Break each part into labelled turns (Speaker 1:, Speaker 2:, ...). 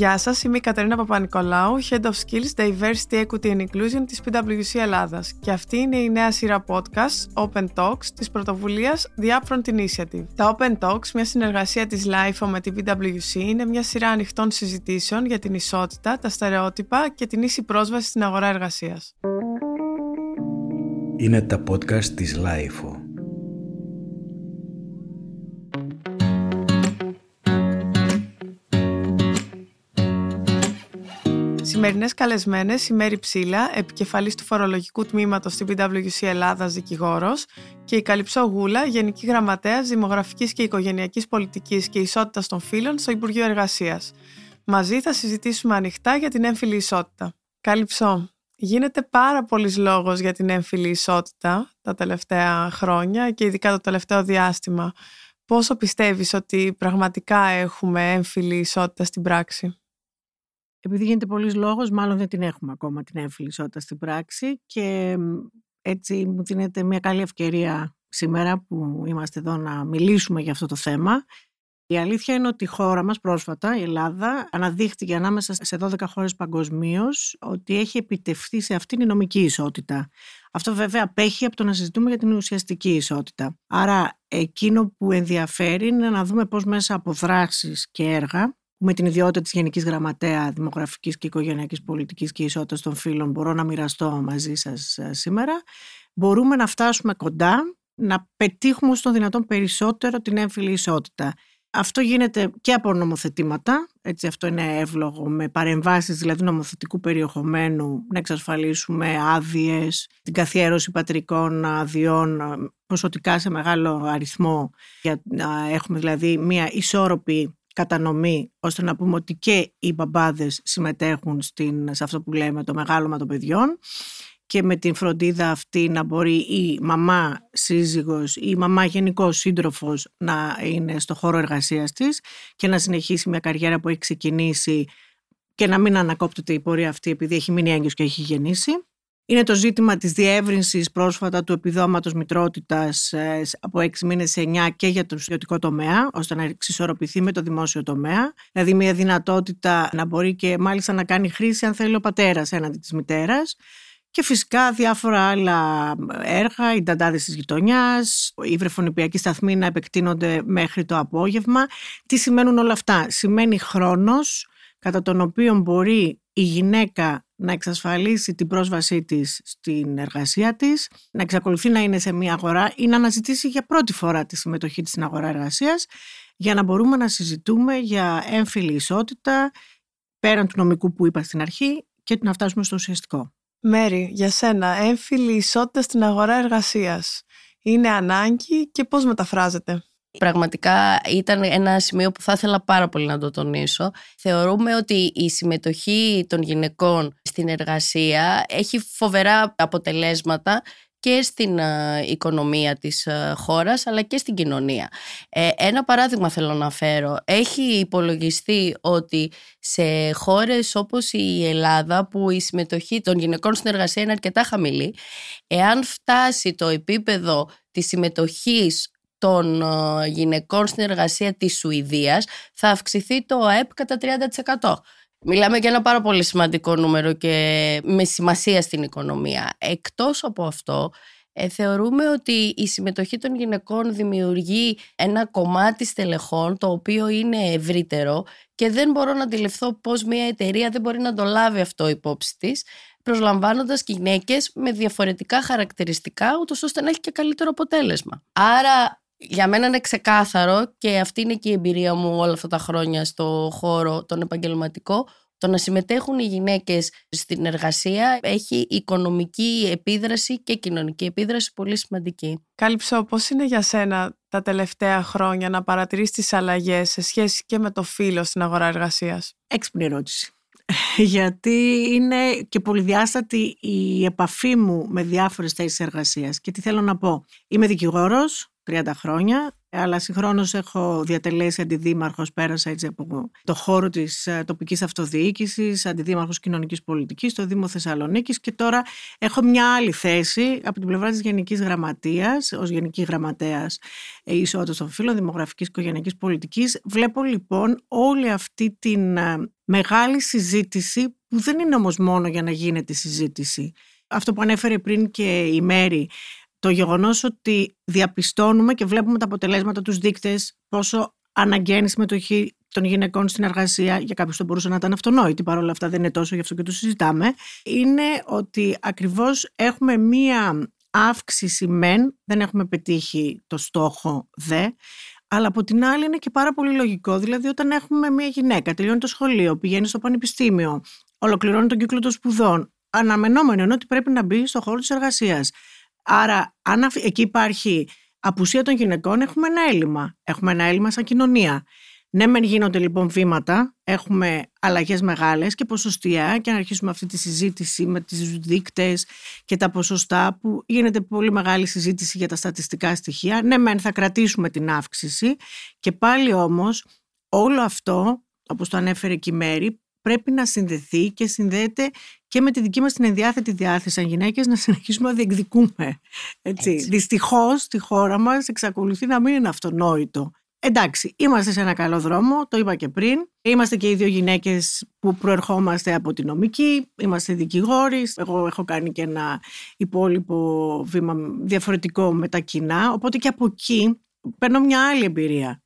Speaker 1: Γεια σας, είμαι η Κατερίνα Παπα-Νικολάου, Head of Skills, Diversity, Equity and Inclusion της PwC Ελλάδας και αυτή είναι η νέα σειρά podcast Open Talks της πρωτοβουλίας The Upfront Initiative. Τα Open Talks, μια συνεργασία της LIFO με την PwC, είναι μια σειρά ανοιχτών συζητήσεων για την ισότητα, τα στερεότυπα και την ίση πρόσβαση στην αγορά εργασίας.
Speaker 2: Είναι τα podcast της LIFO.
Speaker 1: Σημερινές καλεσμένες η Μέρη Ψήλα, επικεφαλής του φορολογικού τμήματος στην PwC Ελλάδα δικηγόρος, και η Καλυψό Γούλα, Γενική Γραμματέα Δημογραφικής και Οικογενειακής Πολιτικής και Ισότητας των Φύλων στο Υπουργείο Εργασίας. Μαζί θα συζητήσουμε ανοιχτά για την έμφυλη ισότητα. Καλυψό. Γίνεται πάρα πολλής λόγος για την έμφυλη ισότητα τα τελευταία χρόνια και ειδικά το τελευταίο διάστημα. Πόσο πιστεύεις ότι πραγματικά έχουμε έμφυλη ισότητα στην πράξη;
Speaker 3: Επειδή γίνεται πολλής λόγος, μάλλον δεν την έχουμε ακόμα την έμφυλη ισότητα στην πράξη και έτσι μου δίνεται μια καλή ευκαιρία σήμερα που είμαστε εδώ να μιλήσουμε για αυτό το θέμα. Η αλήθεια είναι ότι η χώρα μας πρόσφατα, η Ελλάδα, αναδείχθηκε ανάμεσα σε 12 χώρες παγκοσμίως ότι έχει επιτευχθεί σε αυτήν η νομική ισότητα. Αυτό βέβαια απέχει από το να συζητούμε για την ουσιαστική ισότητα. Άρα εκείνο που ενδιαφέρει είναι να δούμε πώς μέσα από δράσεις και έργα με την ιδιότητα της Γενικής Γραμματέα Δημογραφικής και Οικογενειακής Πολιτικής και Ισότητας των Φύλων μπορώ να μοιραστώ μαζί σας ε, σήμερα, μπορούμε να φτάσουμε κοντά, να πετύχουμε στον δυνατόν περισσότερο την έμφυλη ισότητα. Αυτό γίνεται και από νομοθετήματα, έτσι αυτό είναι εύλογο, με παρεμβάσεις δηλαδή νομοθετικού περιεχομένου, να εξασφαλίσουμε άδειες, την καθιέρωση πατρικών αδειών ποσοτικά σε μεγάλο αριθμό, για να έχουμε δηλαδή μια ισόρροπη κατανομή ώστε να πούμε ότι και οι μπαμπάδες συμμετέχουν στην, σε αυτό που λέμε το μεγάλωμα των παιδιών και με την φροντίδα αυτή να μπορεί η μαμά σύζυγος ή η μαμά γενικός σύντροφος να είναι στο χώρο εργασίας της και να συνεχίσει μια καριέρα που έχει ξεκινήσει και να μην ανακόπτεται η πορεία αυτή επειδή έχει μείνει έγκυος και έχει γεννήσει. Είναι το ζήτημα της διεύρυνσης πρόσφατα του επιδόματος μητρότητας ε, από 6 μήνες σε 9 και για το ιδιωτικό τομέα, ώστε να εξισορροπηθεί με το δημόσιο τομέα. Δηλαδή μια δυνατότητα να μπορεί και μάλιστα να κάνει χρήση αν θέλει ο πατέρας έναντι της μητέρας. Και φυσικά διάφορα άλλα έργα, οι νταντάδες της γειτονιάς, οι βρεφονιπιακοί σταθμοί να επεκτείνονται μέχρι το απόγευμα. Τι σημαίνουν όλα αυτά; Σημαίνει χρόνος κατά τον οποίο μπορεί η γυναίκα να εξασφαλίσει την πρόσβασή της στην εργασία της, να εξακολουθεί να είναι σε μια αγορά ή να αναζητήσει για πρώτη φορά τη συμμετοχή της στην αγορά εργασίας για να μπορούμε να συζητούμε για έμφυλη ισότητα πέραν του νομικού που είπα στην αρχή και να φτάσουμε στο ουσιαστικό.
Speaker 1: Μέρη, για σένα, έμφυλη ισότητα στην αγορά εργασίας είναι ανάγκη και πώς μεταφράζεται;
Speaker 4: Πραγματικά ήταν ένα σημείο που θα ήθελα πάρα πολύ να το τονίσω. Θεωρούμε ότι η συμμετοχή των γυναικών στην εργασία έχει φοβερά αποτελέσματα και στην ε, οικονομία της ε, χώρας αλλά και στην κοινωνία. Ε, ένα παράδειγμα θέλω να φέρω. Έχει υπολογιστεί ότι σε χώρες όπως η Ελλάδα που η συμμετοχή των γυναικών στην εργασία είναι αρκετά χαμηλή εάν φτάσει το επίπεδο της συμμετοχής των ε, γυναικών στην εργασία της Σουηδίας θα αυξηθεί το ΑΕΠ κατά 30%. Μιλάμε για ένα πάρα πολύ σημαντικό νούμερο και με σημασία στην οικονομία. Εκτός από αυτό, ε, θεωρούμε ότι η συμμετοχή των γυναικών δημιουργεί ένα κομμάτι στελεχών το οποίο είναι ευρύτερο και δεν μπορώ να αντιληφθώ πώς μια εταιρεία δεν μπορεί να το λάβει αυτό υπόψη της προσλαμβάνοντας γυναίκες με διαφορετικά χαρακτηριστικά ούτως ώστε να έχει και καλύτερο αποτέλεσμα. Άρα για μένα είναι ξεκάθαρο και αυτή είναι και η εμπειρία μου όλα αυτά τα χρόνια στο χώρο τον επαγγελματικό το να συμμετέχουν οι γυναίκες στην εργασία έχει οικονομική επίδραση και κοινωνική επίδραση πολύ σημαντική.
Speaker 1: Κάλυψω, πώς είναι για σένα τα τελευταία χρόνια να παρατηρείς τις αλλαγές σε σχέση και με το φύλλο στην αγορά εργασίας;
Speaker 3: Έξυπνη ερώτηση. Γιατί είναι και πολυδιάστατη η επαφή μου με διάφορες θέσεις εργασίας. Και τι θέλω να πω. Είμαι δικηγόρος, 30 χρόνια. αλλά συγχρόνως έχω διατελέσει αντιδήμαρχος. Πέρασα έτσι από το χώρο της ε, τοπικής αυτοδιοίκησης, αντιδήμαρχος κοινωνικής πολιτικής στο Δήμο Θεσσαλονίκης και τώρα έχω μια άλλη θέση από την πλευρά της Γενικής Γραμματείας, ως Γενική Γραμματέας Ισότητας των Φύλων, Δημογραφικής Οικογενειακής Πολιτικής. Βλέπω λοιπόν όλη αυτή την ε, μεγάλη συζήτηση που δεν είναι όμως μόνο για να γίνεται συζήτηση. Αυτό που ανέφερε πριν και η Μέρη, το γεγονός ότι διαπιστώνουμε και βλέπουμε τα αποτελέσματα, τους δείκτες, πόσο αναγκαίνει συμμετοχή των γυναικών στην εργασία, για κάποιους το μπορούσε να ήταν αυτονόητη, παρόλα αυτά δεν είναι τόσο, γι' αυτό και το συζητάμε, είναι ότι ακριβώς έχουμε μία αύξηση μεν, δεν έχουμε πετύχει το στόχο δε, αλλά από την άλλη είναι και πάρα πολύ λογικό. Δηλαδή, όταν έχουμε μια γυναίκα, τελειώνει το σχολείο, πηγαίνει στο πανεπιστήμιο, ολοκληρώνει τον κύκλο των σπουδών, αναμενόμενο είναι ότι πρέπει να μπει στο χώρο της εργασίας. Άρα, αν εκεί υπάρχει απουσία των γυναικών, έχουμε ένα έλλειμμα. Έχουμε ένα έλλειμμα σαν κοινωνία. Ναι, μεν γίνονται λοιπόν βήματα, έχουμε αλλαγές μεγάλες και ποσοστία και να αρχίσουμε αυτή τη συζήτηση με τις δείκτες και τα ποσοστά που γίνεται πολύ μεγάλη συζήτηση για τα στατιστικά στοιχεία. Ναι, μεν θα κρατήσουμε την αύξηση και πάλι όμως όλο αυτό, όπως το ανέφερε και η Μέρη, πρέπει να συνδεθεί και συνδέεται και με τη δική μας την ενδιάθετη διάθεση σαν γυναίκες να συνεχίσουμε να διεκδικούμε. Έτσι. Έτσι. Δυστυχώς στη χώρα μας εξακολουθεί να μην είναι αυτονόητο Εντάξει, είμαστε σε ένα καλό δρόμο, το είπα και πριν. Είμαστε και οι δύο γυναίκες που προερχόμαστε από τη νομική, είμαστε δικηγόροι. Εγώ έχω κάνει και ένα υπόλοιπο βήμα διαφορετικό με τα κοινά. Οπότε και από εκεί παίρνω μια άλλη εμπειρία.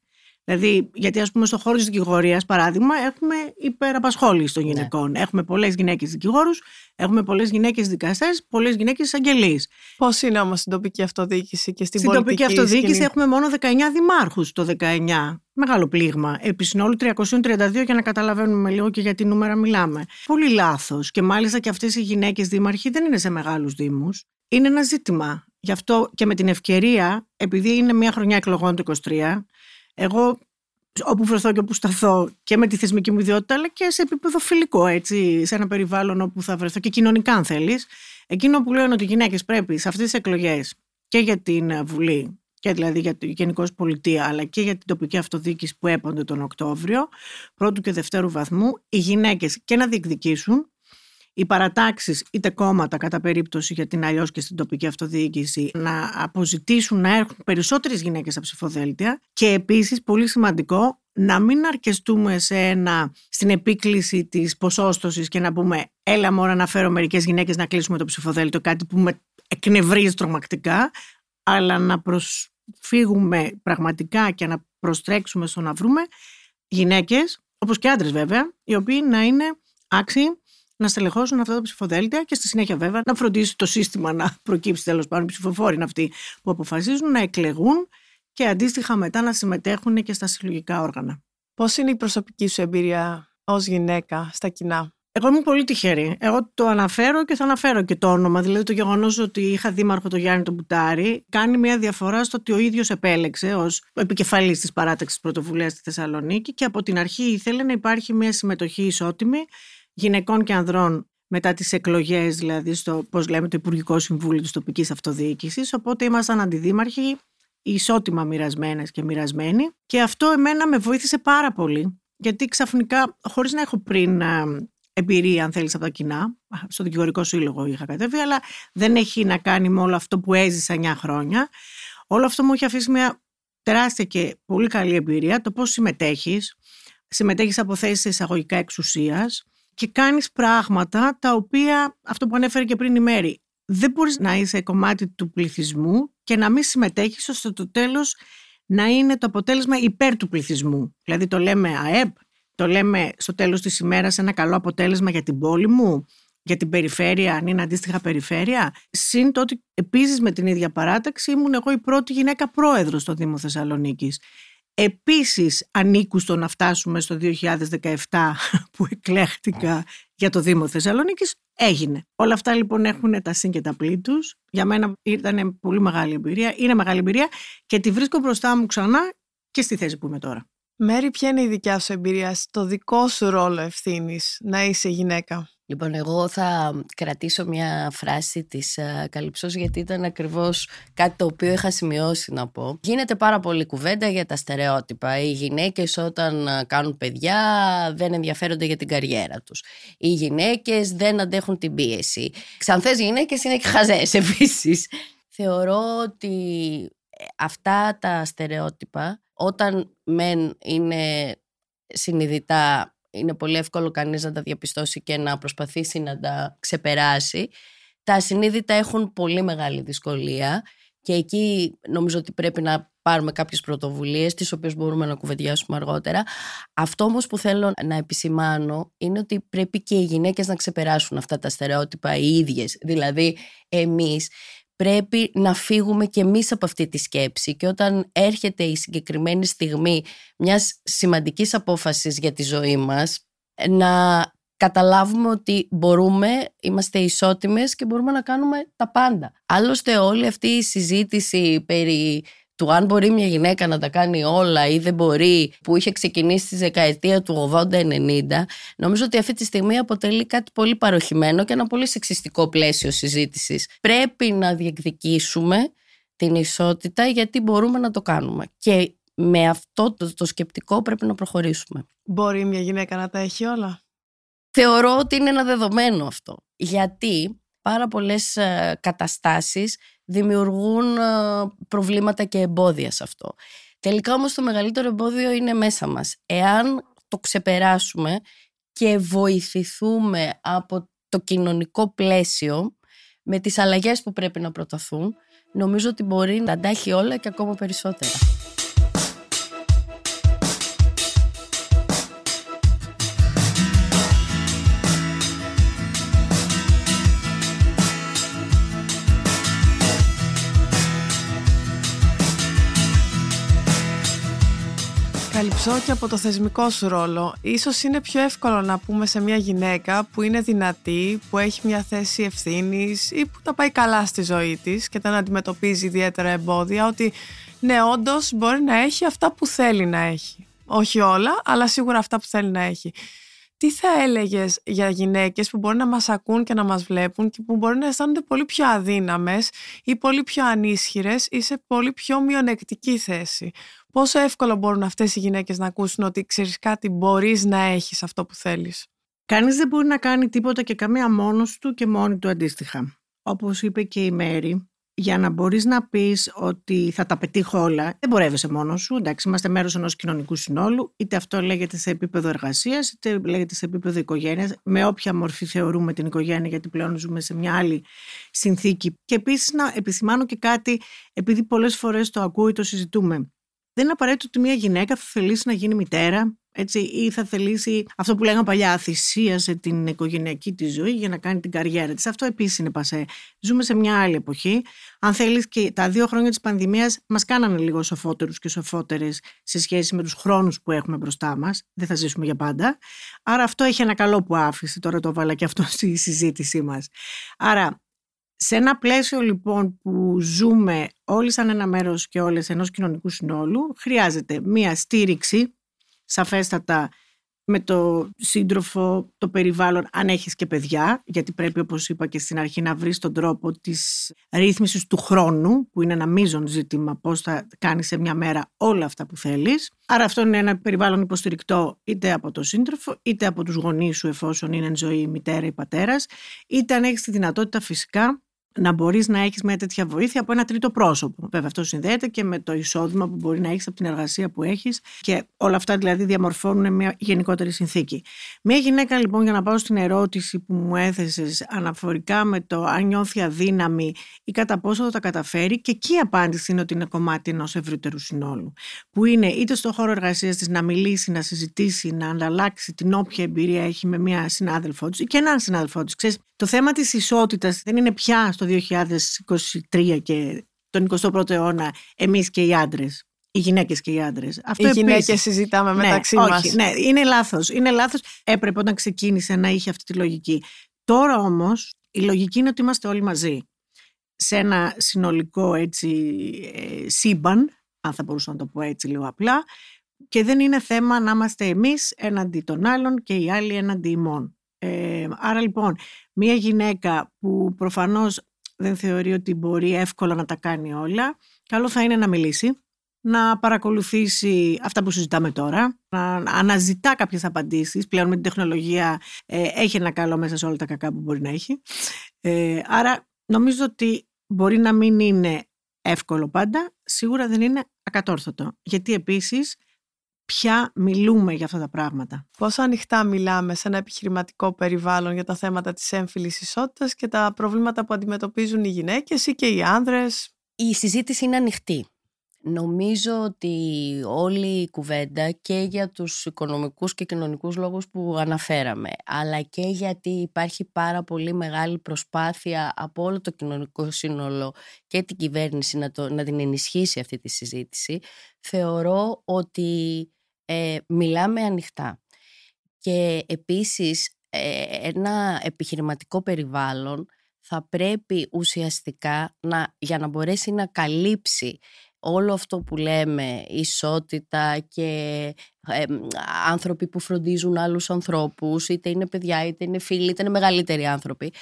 Speaker 3: Δηλαδή, γιατί ας πούμε στο χώρο της δικηγορίας, παράδειγμα, έχουμε υπεραπασχόληση των ναι. γυναικών. Ναι. Έχουμε πολλές γυναίκες δικηγόρους, έχουμε πολλές γυναίκες δικαστές, πολλές γυναίκες εισαγγελείς.
Speaker 1: Πώς είναι όμως στην τοπική αυτοδιοίκηση και στην,
Speaker 3: στην
Speaker 1: πολιτική
Speaker 3: τοπική αυτοδιοίκηση έχουμε μόνο 19 δημάρχους το 19. Μεγάλο πλήγμα. Επί συνόλου 332 για να καταλαβαίνουμε λίγο και για τι νούμερα μιλάμε. Πολύ λάθος. Και μάλιστα και αυτές οι γυναίκες δήμαρχοι δεν είναι σε μεγάλους Δήμους. Είναι ένα ζήτημα. Γι' αυτό και με την ευκαιρία, επειδή είναι μια χρονιά εκλογών του 23, εγώ όπου βρεθώ και όπου σταθώ και με τη θεσμική μου ιδιότητα αλλά και σε επίπεδο φιλικό έτσι, σε ένα περιβάλλον όπου θα βρεθώ και κοινωνικά αν θέλεις. Εκείνο που λένε ότι οι γυναίκες πρέπει σε αυτές τις εκλογές και για την Βουλή και δηλαδή για την γενικώ πολιτεία αλλά και για την τοπική αυτοδιοίκηση που έπονται τον Οκτώβριο πρώτου και δευτέρου βαθμού οι γυναίκες και να διεκδικήσουν οι παρατάξεις είτε κόμματα κατά περίπτωση για την αλλιώς και στην τοπική αυτοδιοίκηση να αποζητήσουν να έρχουν περισσότερες γυναίκες στα ψηφοδέλτια και επίσης πολύ σημαντικό να μην αρκεστούμε σε ένα, στην επίκληση της ποσόστοσης και να πούμε έλα μόρα να φέρω μερικές γυναίκες να κλείσουμε το ψηφοδέλτιο κάτι που με εκνευρίζει τρομακτικά αλλά να προσφύγουμε πραγματικά και να προστρέξουμε στο να βρούμε γυναίκες όπως και άντρες βέβαια οι οποίοι να είναι άξιοι να στελεχώσουν αυτά τα ψηφοδέλτια και στη συνέχεια βέβαια να φροντίσει το σύστημα να προκύψει τέλος πάντων. Οι ψηφοφόροι είναι αυτοί που αποφασίζουν να εκλεγούν και αντίστοιχα μετά να συμμετέχουν και στα συλλογικά όργανα.
Speaker 1: Πώς είναι η προσωπική σου εμπειρία ως γυναίκα στα κοινά;
Speaker 3: Εγώ είμαι πολύ τυχερή. Εγώ το αναφέρω και θα αναφέρω και το όνομα. Δηλαδή το γεγονός ότι είχα δήμαρχο τον Γιάννη τον Μπουτάρη κάνει μια διαφορά στο ότι ο ίδιος επέλεξε ως επικεφαλής της παράταξης πρωτοβουλίας στη Θεσσαλονίκη και από την αρχή ήθελε να υπάρχει μια συμμετοχή ισότιμη γυναικών και ανδρών μετά τις εκλογές, δηλαδή στο, πώς λέμε, το Υπουργικό Συμβούλιο της Τοπικής Αυτοδιοίκησης, οπότε ήμασταν αντιδήμαρχοι ισότιμα μοιρασμένες και μοιρασμένοι. Και αυτό εμένα με βοήθησε πάρα πολύ γιατί ξαφνικά, χωρίς να έχω πριν εμπειρία αν θέλεις από τα κοινά, στο δικηγορικό σύλλογο είχα κατέβει, αλλά δεν έχει να κάνει με όλο αυτό που έζησα 9 χρόνια. Όλο αυτό μου έχει αφήσει μια τεράστια και πολύ καλή εμπειρία, το πώς συμμετέχεις, συμμετέχεις από θέσεις εισαγωγικά εξουσίας, και κάνεις πράγματα τα οποία, αυτό που ανέφερε και πριν η Μέρη, δεν μπορείς να είσαι κομμάτι του πληθυσμού και να μην συμμετέχεις ώστε το τέλος να είναι το αποτέλεσμα υπέρ του πληθυσμού. Δηλαδή το λέμε ΑΕΠ, το λέμε στο τέλος της ημέρας ένα καλό αποτέλεσμα για την πόλη μου, για την περιφέρεια, αν είναι αντίστοιχα περιφέρεια. Συν το ότι επίσης με την ίδια παράταξη ήμουν εγώ η πρώτη γυναίκα πρόεδρος στο Δήμο Θεσσαλονίκης. Επίσης ανήκουν στο να φτάσουμε στο 2017 που εκλέχτηκα για το Δήμο Θεσσαλονίκης, έγινε. Όλα αυτά λοιπόν έχουν τα συν και τα πλή τους. Για μένα ήταν πολύ μεγάλη εμπειρία, είναι μεγάλη εμπειρία και τη βρίσκω μπροστά μου ξανά και στη θέση που είμαι τώρα.
Speaker 1: Μέρη, ποια είναι η δικιά σου εμπειρία στο δικό σου ρόλο ευθύνης να είσαι γυναίκα;
Speaker 4: Λοιπόν, εγώ θα κρατήσω μια φράση της uh, Καλυψός γιατί ήταν ακριβώς κάτι το οποίο είχα σημειώσει να πω. Γίνεται πάρα πολύ κουβέντα για τα στερεότυπα. Οι γυναίκες όταν κάνουν παιδιά δεν ενδιαφέρονται για την καριέρα τους. Οι γυναίκες δεν αντέχουν την πίεση. Ξανθές γυναίκες είναι και χαζές επίσης. Θεωρώ ότι ε, αυτά τα στερεότυπα όταν μεν είναι συνειδητά είναι πολύ εύκολο κανείς να τα διαπιστώσει και να προσπαθήσει να τα ξεπεράσει. Τα ασυνείδητα έχουν πολύ μεγάλη δυσκολία και εκεί νομίζω ότι πρέπει να πάρουμε κάποιες πρωτοβουλίες τις οποίες μπορούμε να κουβεντιάσουμε αργότερα. Αυτό όμως που θέλω να επισημάνω είναι ότι πρέπει και οι γυναίκες να ξεπεράσουν αυτά τα στερεότυπα οι ίδιες. Δηλαδή εμείς πρέπει να φύγουμε και εμείς από αυτή τη σκέψη και όταν έρχεται η συγκεκριμένη στιγμή μιας σημαντικής απόφασης για τη ζωή μας να καταλάβουμε ότι μπορούμε, είμαστε ισότιμες και μπορούμε να κάνουμε τα πάντα. Άλλωστε όλη αυτή η συζήτηση περί του αν μπορεί μια γυναίκα να τα κάνει όλα ή δεν μπορεί, που είχε ξεκινήσει στη δεκαετία του 80-90, νομίζω ότι αυτή τη στιγμή αποτελεί κάτι πολύ παροχημένο και ένα πολύ σεξιστικό πλαίσιο συζήτησης. Πρέπει να διεκδικήσουμε την ισότητα γιατί μπορούμε να το κάνουμε. Και με αυτό το, το σκεπτικό πρέπει να προχωρήσουμε.
Speaker 1: Μπορεί μια γυναίκα να τα έχει όλα;
Speaker 4: Θεωρώ ότι είναι ένα δεδομένο αυτό. Γιατί πάρα πολλές ε, καταστάσεις δημιουργούν ε, προβλήματα και εμπόδια σε αυτό. Τελικά όμως το μεγαλύτερο εμπόδιο είναι μέσα μας. Εάν το ξεπεράσουμε και βοηθηθούμε από το κοινωνικό πλαίσιο με τις αλλαγές που πρέπει να προταθούν, νομίζω ότι μπορεί να τα έχει όλα και ακόμα περισσότερα.
Speaker 1: Καλυψώ και από το θεσμικό σου ρόλο. Ίσως είναι πιο εύκολο να πούμε σε μια γυναίκα που είναι δυνατή, που έχει μια θέση ευθύνης ή που τα πάει καλά στη ζωή της και δεν αντιμετωπίζει ιδιαίτερα εμπόδια, ότι ναι, όντως μπορεί να έχει αυτά που θέλει να έχει. Όχι όλα, αλλά σίγουρα αυτά που θέλει να έχει. Τι θα έλεγες για γυναίκες που μπορεί να μας ακούν και να μας βλέπουν και που μπορεί να αισθάνονται πολύ πιο αδύναμες ή πολύ πιο ανίσχυρες ή σε πολύ πιο μειονεκτική θέση; Πόσο εύκολο μπορούν αυτές οι γυναίκες να ακούσουν ότι ξέρεις κάτι μπορείς να έχεις αυτό που θέλεις.
Speaker 3: Κανείς δεν μπορεί να κάνει τίποτα και καμία μόνος του και μόνη του αντίστοιχα. Όπως είπε και η Μέρη, για να μπορείς να πεις ότι θα τα πετύχω όλα, δεν μπορεύεσαι μόνος σου. Εντάξει, είμαστε μέρος ενός κοινωνικού συνόλου, είτε αυτό λέγεται σε επίπεδο εργασίας, είτε λέγεται σε επίπεδο οικογένειας, με όποια μορφή θεωρούμε την οικογένεια, γιατί πλέον ζούμε σε μια άλλη συνθήκη. Και επίσης να επισημάνω και κάτι, επειδή πολλές φορές το ακούω ή το συζητούμε δεν είναι απαραίτητο ότι μια γυναίκα θα θελήσει να γίνει μητέρα έτσι, ή θα θελήσει αυτό που λέγαμε παλιά, σε την οικογενειακή της ζωή για να κάνει την καριέρα της. Αυτό επίσης είναι πασέ. Ζούμε σε μια άλλη εποχή. Αν θέλεις και τα δύο χρόνια της πανδημίας μας κάνανε λίγο σοφότερους και σοφότερες σε σχέση με τους χρόνους που έχουμε μπροστά μας. Δεν θα ζήσουμε για πάντα. Άρα αυτό έχει ένα καλό που άφησε. Τώρα το βάλα και αυτό στη συζήτησή μας. Άρα σε ένα πλαίσιο λοιπόν που ζούμε όλοι σαν ένα μέρος και όλες ενός κοινωνικού συνόλου, χρειάζεται μία στήριξη, σαφέστατα με το σύντροφο, το περιβάλλον, αν έχεις και παιδιά, γιατί πρέπει όπως είπα και στην αρχή να βρεις τον τρόπο της ρύθμισης του χρόνου, που είναι ένα μείζον ζήτημα πώς θα κάνεις σε μια μέρα όλα αυτά που θέλεις. Άρα αυτό είναι ένα περιβάλλον υποστηρικτό είτε από το σύντροφο, είτε από τους γονείς σου εφόσον είναι εν ζωή η μητέρα ή πατέρας, είτε αν έχεις τη δυνατότητα φυσικά να μπορείς να έχεις μια τέτοια βοήθεια από ένα τρίτο πρόσωπο. Βέβαια, αυτό συνδέεται και με το εισόδημα που μπορεί να έχεις από την εργασία που έχεις και όλα αυτά δηλαδή διαμορφώνουν μια γενικότερη συνθήκη. Μια γυναίκα λοιπόν, για να πάω στην ερώτηση που μου έθεσες αναφορικά με το αν νιώθει αδύναμη ή κατά πόσο θα τα καταφέρει, και εκεί η απάντηση είναι ότι είναι κομμάτι ενός ευρύτερου συνόλου. Που είναι είτε στο χώρο εργασίας της να μιλήσει, να συζητήσει, να ανταλλάξει την όποια εμπειρία έχει με μια συνάδελφό της ή και έναν συνάδελφό της. Το θέμα της ισότητας δεν είναι πια στο 2023 και τον 21ο αιώνα εμείς και οι άντρες. Οι γυναίκες και οι άντρες.
Speaker 1: Αυτό οι γυναίκες συζητάμε ναι, μεταξύ
Speaker 3: όχι,
Speaker 1: μας.
Speaker 3: Ναι, είναι λάθος. Είναι λάθος. Έπρεπε όταν ξεκίνησε να είχε αυτή τη λογική. Τώρα όμως η λογική είναι ότι είμαστε όλοι μαζί. Σε ένα συνολικό έτσι, ε, σύμπαν, αν θα μπορούσα να το πω έτσι λίγο απλά, και δεν είναι θέμα να είμαστε εμείς έναντι των άλλων και οι άλλοι έναντι ημών. Ε, άρα λοιπόν, μια γυναίκα που προφανώς δεν θεωρεί ότι μπορεί εύκολα να τα κάνει όλα, καλό θα είναι να μιλήσει, να παρακολουθήσει αυτά που συζητάμε τώρα, να αναζητά κάποιες απαντήσεις. Πλέον με την τεχνολογία ε, έχει ένα καλό μέσα σε όλα τα κακά που μπορεί να έχει. Ε, άρα νομίζω ότι μπορεί να μην είναι εύκολο πάντα, σίγουρα δεν είναι ακατόρθωτο. Γιατί επίσης πια μιλούμε για αυτά τα πράγματα;
Speaker 1: Πόσο ανοιχτά μιλάμε σε ένα επιχειρηματικό περιβάλλον για τα θέματα της έμφυλης ισότητας και τα προβλήματα που αντιμετωπίζουν οι γυναίκες ή και οι άνδρες;
Speaker 4: Η συζήτηση είναι ανοιχτή. Νομίζω ότι όλη η κουβέντα και για τους οικονομικούς και κοινωνικούς λόγους που αναφέραμε αλλά και γιατί υπάρχει πάρα πολύ μεγάλη προσπάθεια από όλο το κοινωνικό σύνολο και την κυβέρνηση να, το, να την ενισχύσει αυτή τη συζήτηση θεωρώ ότι ε, μιλάμε ανοιχτά. Και επίσης ε, ένα επιχειρηματικό περιβάλλον θα πρέπει ουσιαστικά να, για να μπορέσει να καλύψει όλο αυτό που λέμε, ισότητα και ε, άνθρωποι που φροντίζουν άλλους ανθρώπους, είτε είναι παιδιά, είτε είναι φίλοι, είτε είναι μεγαλύτεροι άνθρωποι,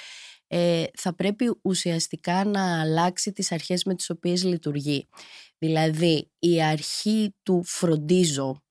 Speaker 4: ε, θα πρέπει ουσιαστικά να αλλάξει τις αρχές με τις οποίες λειτουργεί. Δηλαδή, η αρχή του φροντίζω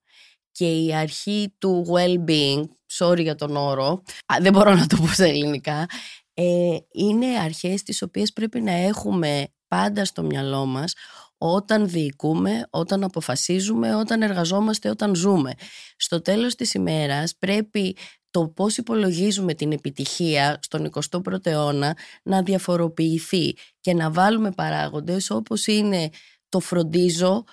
Speaker 4: και η αρχή του well-being, sorry για τον όρο, δεν μπορώ να το πω σε ελληνικά, ε, είναι αρχές τις οποίες πρέπει να έχουμε πάντα στο μυαλό μας όταν διοικούμε, όταν αποφασίζουμε, όταν εργαζόμαστε, όταν ζούμε. Στο τέλος της ημέρας πρέπει το πώς υπολογίζουμε την επιτυχία στον 21ο αιώνα να διαφοροποιηθεί και να βάλουμε παράγοντες όπως είναι το φροντίζω,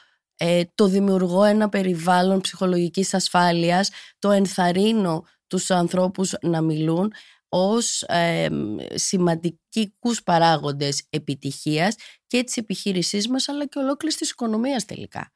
Speaker 4: ε, το δημιουργώ ένα περιβάλλον ψυχολογικής ασφάλειας, το ενθαρρύνω τους ανθρώπους να μιλούν ως ε, σημαντικούς παράγοντες επιτυχίας και της επιχείρησής μας αλλά και ολόκληρης της οικονομίας τελικά.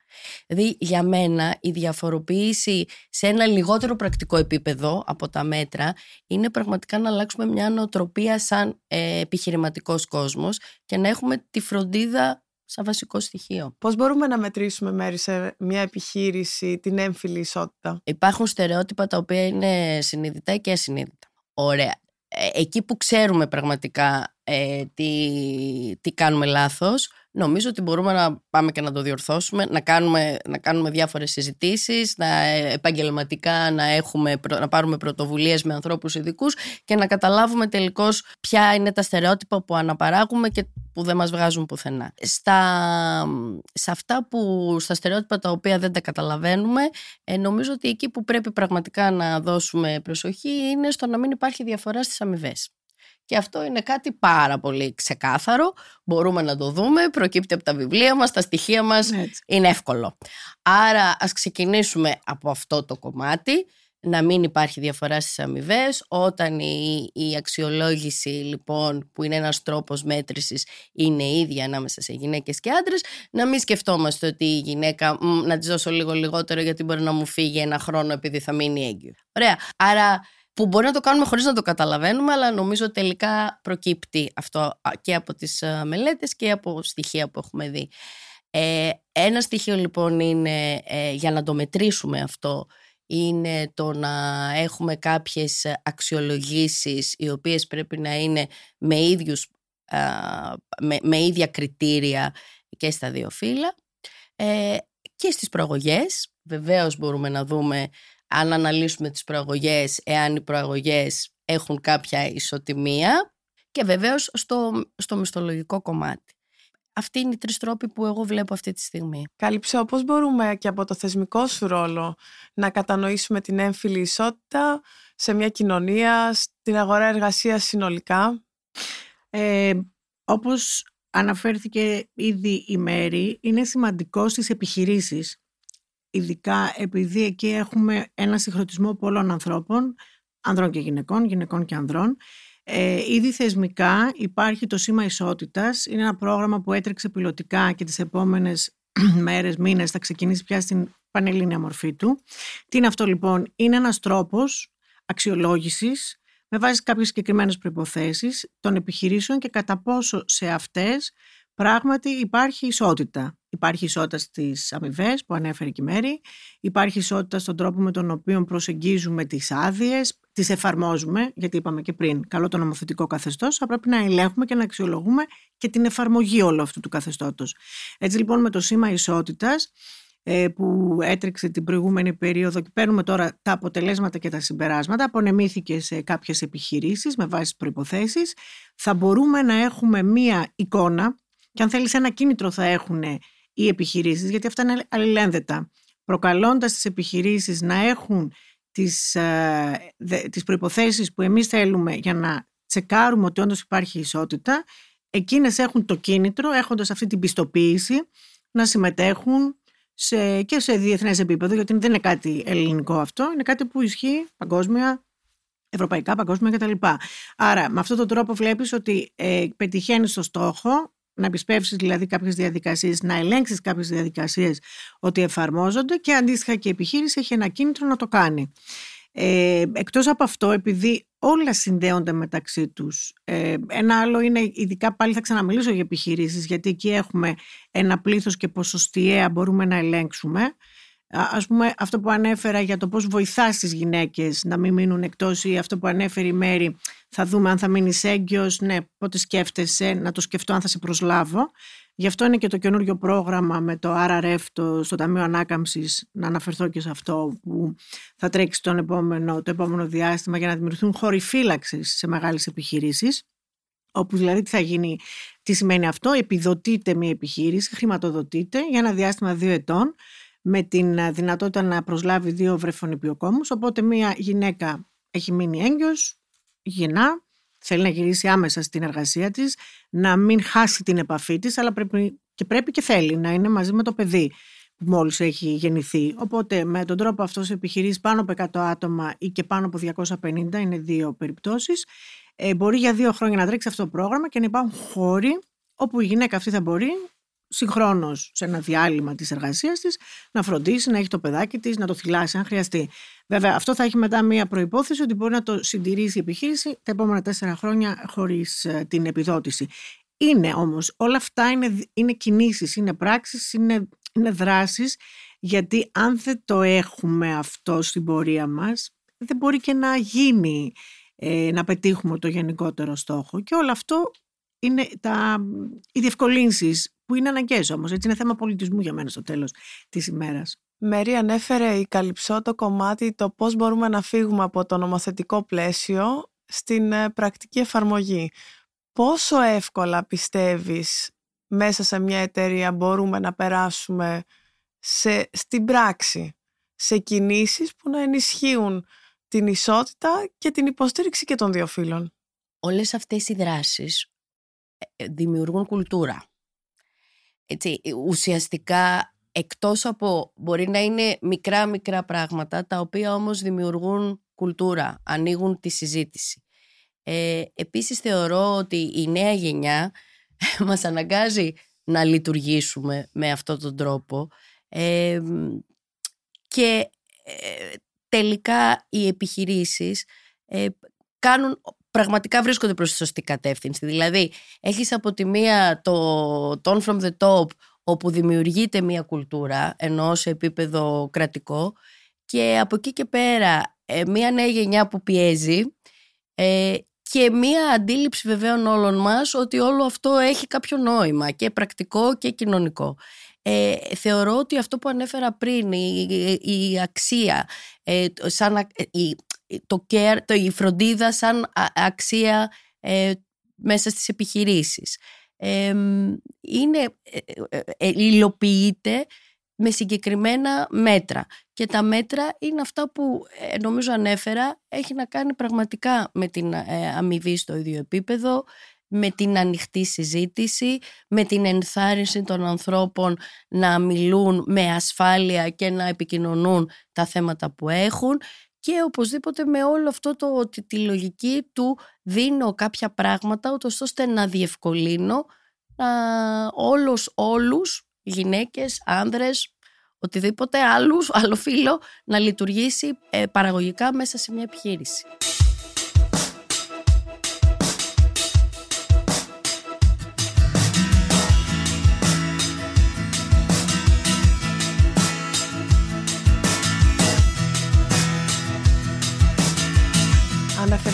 Speaker 4: Δηλαδή για μένα η διαφοροποίηση σε ένα λιγότερο πρακτικό επίπεδο από τα μέτρα είναι πραγματικά να αλλάξουμε μια νοοτροπία σαν ε, επιχειρηματικός κόσμος και να έχουμε τη φροντίδα σαν βασικό στοιχείο.
Speaker 1: Πώς μπορούμε να μετρήσουμε μέρη σε μια επιχείρηση την έμφυλη ισότητα;
Speaker 4: Υπάρχουν στερεότυπα τα οποία είναι συνειδητά και ασυνείδητα. Ωραία. Ε, εκεί που ξέρουμε πραγματικά ε, τι, τι κάνουμε λάθος, νομίζω ότι μπορούμε να πάμε και να το διορθώσουμε, να κάνουμε, να κάνουμε διάφορες συζητήσεις, να ε, επαγγελματικά να, έχουμε, να πάρουμε πρωτοβουλίες με ανθρώπους ειδικούς και να καταλάβουμε τελικώς ποια είναι τα στερεότυπα που αναπαράγουμε και που δεν μας βγάζουν πουθενά. Στα, σε αυτά που, στα στερεότυπα τα οποία δεν τα καταλαβαίνουμε, ε, νομίζω ότι εκεί που πρέπει πραγματικά να δώσουμε προσοχή είναι στο να μην υπάρχει διαφορά στις αμοιβές. Και αυτό είναι κάτι πάρα πολύ ξεκάθαρο. Μπορούμε να το δούμε, προκύπτει από τα βιβλία μας, τα στοιχεία μας, είναι εύκολο. Άρα ας ξεκινήσουμε από αυτό το κομμάτι, να μην υπάρχει διαφορά στις αμοιβές. Όταν η, η αξιολόγηση λοιπόν που είναι ένας τρόπος μέτρησης είναι ίδια ανάμεσα σε γυναίκες και άντρες, να μην σκεφτόμαστε ότι η γυναίκα να της δώσω λίγο λιγότερο γιατί μπορεί να μου φύγει ένα χρόνο επειδή θα μείνει έγκυο. Ωραία. Άρα που μπορεί να το κάνουμε χωρίς να το καταλαβαίνουμε, αλλά νομίζω τελικά προκύπτει αυτό και από τις ε, μελέτες και από στοιχεία που έχουμε δει. Ε, ένα στοιχείο λοιπόν είναι ε, για να το μετρήσουμε αυτό είναι το να έχουμε κάποιες αξιολογήσεις οι οποίες πρέπει να είναι με, ίδιους, με, με ίδια κριτήρια και στα δύο φύλλα ε, και στις προαγωγές βεβαίως μπορούμε να δούμε αν αναλύσουμε τις προαγωγές, εάν οι προαγωγές έχουν κάποια ισοτιμία και βεβαίως στο, στο μισθολογικό κομμάτι. Αυτή είναι οι τρεις τρόποι που εγώ βλέπω αυτή τη στιγμή.
Speaker 1: Κάλυψε, πώς μπορούμε και από το θεσμικό σου ρόλο να κατανοήσουμε την έμφυλη ισότητα σε μια κοινωνία, στην αγορά εργασίας συνολικά;
Speaker 3: Ε, όπως αναφέρθηκε ήδη η Μέρη, είναι σημαντικό στις επιχειρήσεις ειδικά επειδή εκεί έχουμε ένα συγχρονισμό πολλών ανθρώπων, ανδρών και γυναικών, γυναικών και ανδρών. Ε, ήδη θεσμικά υπάρχει το σήμα ισότητας, είναι ένα πρόγραμμα που έτρεξε πιλωτικά και τις επόμενες μέρες, μήνες θα ξεκινήσει πια στην πανελλήνια μορφή του. Τι είναι αυτό λοιπόν, είναι ένας τρόπος αξιολόγησης με βάση κάποιες συγκεκριμένες προϋποθέσεις των επιχειρήσεων και κατά πόσο σε αυτές πράγματι υπάρχει ισότητα. Υπάρχει ισότητα στις αμοιβές που ανέφερε και η Μέρη, υπάρχει ισότητα στον τρόπο με τον οποίο προσεγγίζουμε τις άδειες, τις εφαρμόζουμε, γιατί είπαμε και πριν, καλό το νομοθετικό καθεστώς, θα πρέπει να ελέγχουμε και να αξιολογούμε και την εφαρμογή όλου αυτού του καθεστώτος. Έτσι λοιπόν με το σήμα ισότητας, ε, που έτρεξε την προηγούμενη περίοδο και παίρνουμε τώρα τα αποτελέσματα και τα συμπεράσματα, απονεμήθηκε σε κάποιες επιχειρήσεις με βάση προϋποθέσεις, θα μπορούμε να έχουμε μία εικόνα και αν θέλεις ένα κίνητρο θα έχουν οι επιχειρήσεις, γιατί αυτά είναι αλληλένδετα, προκαλώντας τις επιχειρήσεις να έχουν τις, ε, τις προϋποθέσεις που εμείς θέλουμε για να τσεκάρουμε ότι όντως υπάρχει ισότητα, εκείνες έχουν το κίνητρο, έχοντας αυτή την πιστοποίηση, να συμμετέχουν σε, και σε διεθνές επίπεδο, γιατί δεν είναι κάτι ελληνικό αυτό, είναι κάτι που ισχύει παγκόσμια, ευρωπαϊκά, παγκόσμια κτλ. Άρα, με αυτόν τον τρόπο βλέπεις ότι ε, πετυχαίνει το στόχο να επισπεύσεις δηλαδή κάποιες διαδικασίες, να ελέγξεις κάποιες διαδικασίες ότι εφαρμόζονται και αντίστοιχα και η επιχείρηση έχει ένα κίνητρο να το κάνει. Ε, εκτός από αυτό, επειδή όλα συνδέονται μεταξύ τους, ε, ένα άλλο είναι, ειδικά πάλι θα ξαναμιλήσω για επιχειρήσεις, γιατί εκεί έχουμε ένα πλήθος και ποσοστιαία μπορούμε να ελέγξουμε. Ας πούμε αυτό που ανέφερα για το πώς βοηθάς τις γυναίκες να μην μείνουν εκτός ή αυτό που ανέφερε η Μέρη θα δούμε αν θα μείνει έγκυος, ναι πότε σκέφτεσαι να το σκεφτώ αν θα σε προσλάβω. Γι' αυτό είναι και το καινούργιο πρόγραμμα με το RRF το, στο Ταμείο Ανάκαμψης να αναφερθώ και σε αυτό που θα τρέξει τον επόμενο, το επόμενο διάστημα για να δημιουργηθούν χώροι φύλαξη σε μεγάλες επιχειρήσεις όπου δηλαδή τι θα γίνει, τι σημαίνει αυτό, επιδοτείται μια επιχείρηση, χρηματοδοτείται για ένα διάστημα δύο ετών με την ε, δυνατότητα να προσλάβει δύο βρεφονιπιοκόμους, οπότε μια γυναίκα έχει μείνει έγκυος, γεννά, θέλει να γυρίσει άμεσα στην εργασία της, να μην χάσει την επαφή της, αλλά πρέπει και πρέπει και θέλει να είναι μαζί με το παιδί που μόλις έχει γεννηθεί. Οπότε με τον τρόπο αυτό σε επιχειρήσει πάνω από 100 άτομα ή και πάνω από 250, είναι δύο περιπτώσεις, ε, μπορεί για δύο χρόνια να τρέξει αυτό το πρόγραμμα και να υπάρχουν χώροι όπου η γυναίκα αυτή θα μπορεί συγχρόνως σε ένα διάλειμμα της εργασίας της να φροντίσει, να έχει το παιδάκι της, να το θυλάσει, αν χρειαστεί. Βέβαια, αυτό θα έχει μετά μία προπόθεση ότι μπορεί να το συντηρήσει η επιχείρηση τα επόμενα τέσσερα χρόνια χωρίς ε, την επιδότηση. Είναι όμως, όλα αυτά είναι, είναι κινήσεις, είναι πράξεις, είναι, είναι δράσεις, γιατί αν δεν το έχουμε αυτό στην πορεία μας, δεν μπορεί και να γίνει ε, να πετύχουμε το γενικότερο στόχο. Και όλο αυτό είναι τα, οι διευκολύνσεις που είναι αναγκαίες όμως. Έτσι είναι θέμα πολιτισμού για μένα στο τέλος της ημέρας.
Speaker 1: Μέρη ανέφερε η Καλυψό το κομμάτι το πώς μπορούμε να φύγουμε από το νομοθετικό πλαίσιο στην ε, πρακτική εφαρμογή. Πόσο εύκολα πιστεύεις μέσα σε μια εταιρεία μπορούμε να περάσουμε σε, στην πράξη, σε κινήσεις που να ενισχύουν την ισότητα και την υποστήριξη και των δύο φύλων;
Speaker 4: Όλες αυτές οι δράσεις ε, δημιουργούν κουλτούρα. Έτσι, ουσιαστικά εκτός από μπορεί να είναι μικρά μικρά πράγματα τα οποία όμως δημιουργούν κουλτούρα, ανοίγουν τη συζήτηση. Ε, επίσης θεωρώ ότι η νέα γενιά μας αναγκάζει να λειτουργήσουμε με αυτόν τον τρόπο ε, και ε, τελικά οι επιχειρήσεις ε, κάνουν πραγματικά βρίσκονται προς τη σωστή κατεύθυνση. Δηλαδή, έχεις από τη μία το tone from the top, όπου δημιουργείται μια κουλτούρα, ενώ σε επίπεδο κρατικό, και από εκεί και πέρα ε, μια νέα γενιά που πιέζει ε, και μια αντίληψη βεβαίων όλων μας ότι όλο αυτό έχει κάποιο νόημα και πρακτικό και κοινωνικό. Ε, θεωρώ ότι αυτό που ανέφερα πριν, η, η αξία, ε, σαν, η, το care, το, η φροντίδα σαν αξία ε, μέσα στις επιχειρήσεις. Ε, είναι, ε, υλοποιείται με συγκεκριμένα μέτρα. Και τα μέτρα είναι αυτά που νομίζω ανέφερα, έχει να κάνει πραγματικά με την αμοιβή στο ίδιο επίπεδο, με την ανοιχτή συζήτηση, με την ενθάρρυνση των ανθρώπων να μιλούν με ασφάλεια και να επικοινωνούν τα θέματα που έχουν και οπωσδήποτε με όλο αυτό το, τη, τη λογική του δίνω κάποια πράγματα ούτως ώστε να διευκολύνω να, όλους, όλους, γυναίκες, άνδρες, οτιδήποτε άλλους, άλλο φίλο να λειτουργήσει ε, παραγωγικά μέσα σε μια επιχείρηση.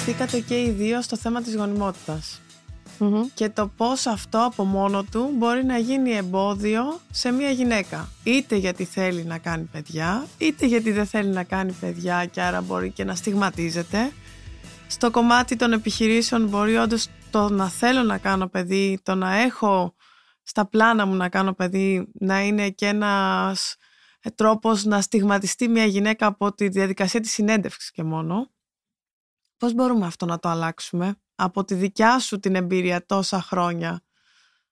Speaker 1: Αναφερθήκατε και οι δύο στο θέμα της γονιμότητας και το πώς αυτό από μόνο του μπορεί να γίνει εμπόδιο σε μια γυναίκα. Είτε γιατί θέλει να κάνει παιδιά, είτε γιατί δεν θέλει να κάνει παιδιά και άρα μπορεί και να στιγματίζεται. Στο κομμάτι των επιχειρήσεων μπορεί όντως το να θέλω να κάνω παιδί, το να έχω στα πλάνα μου να κάνω παιδί, να είναι και ένας τρόπος να στιγματιστεί μια γυναίκα από τη διαδικασία της συνέντευξης και μόνο. Πώς μπορούμε αυτό να το αλλάξουμε από τη δικιά σου την εμπειρία τόσα χρόνια;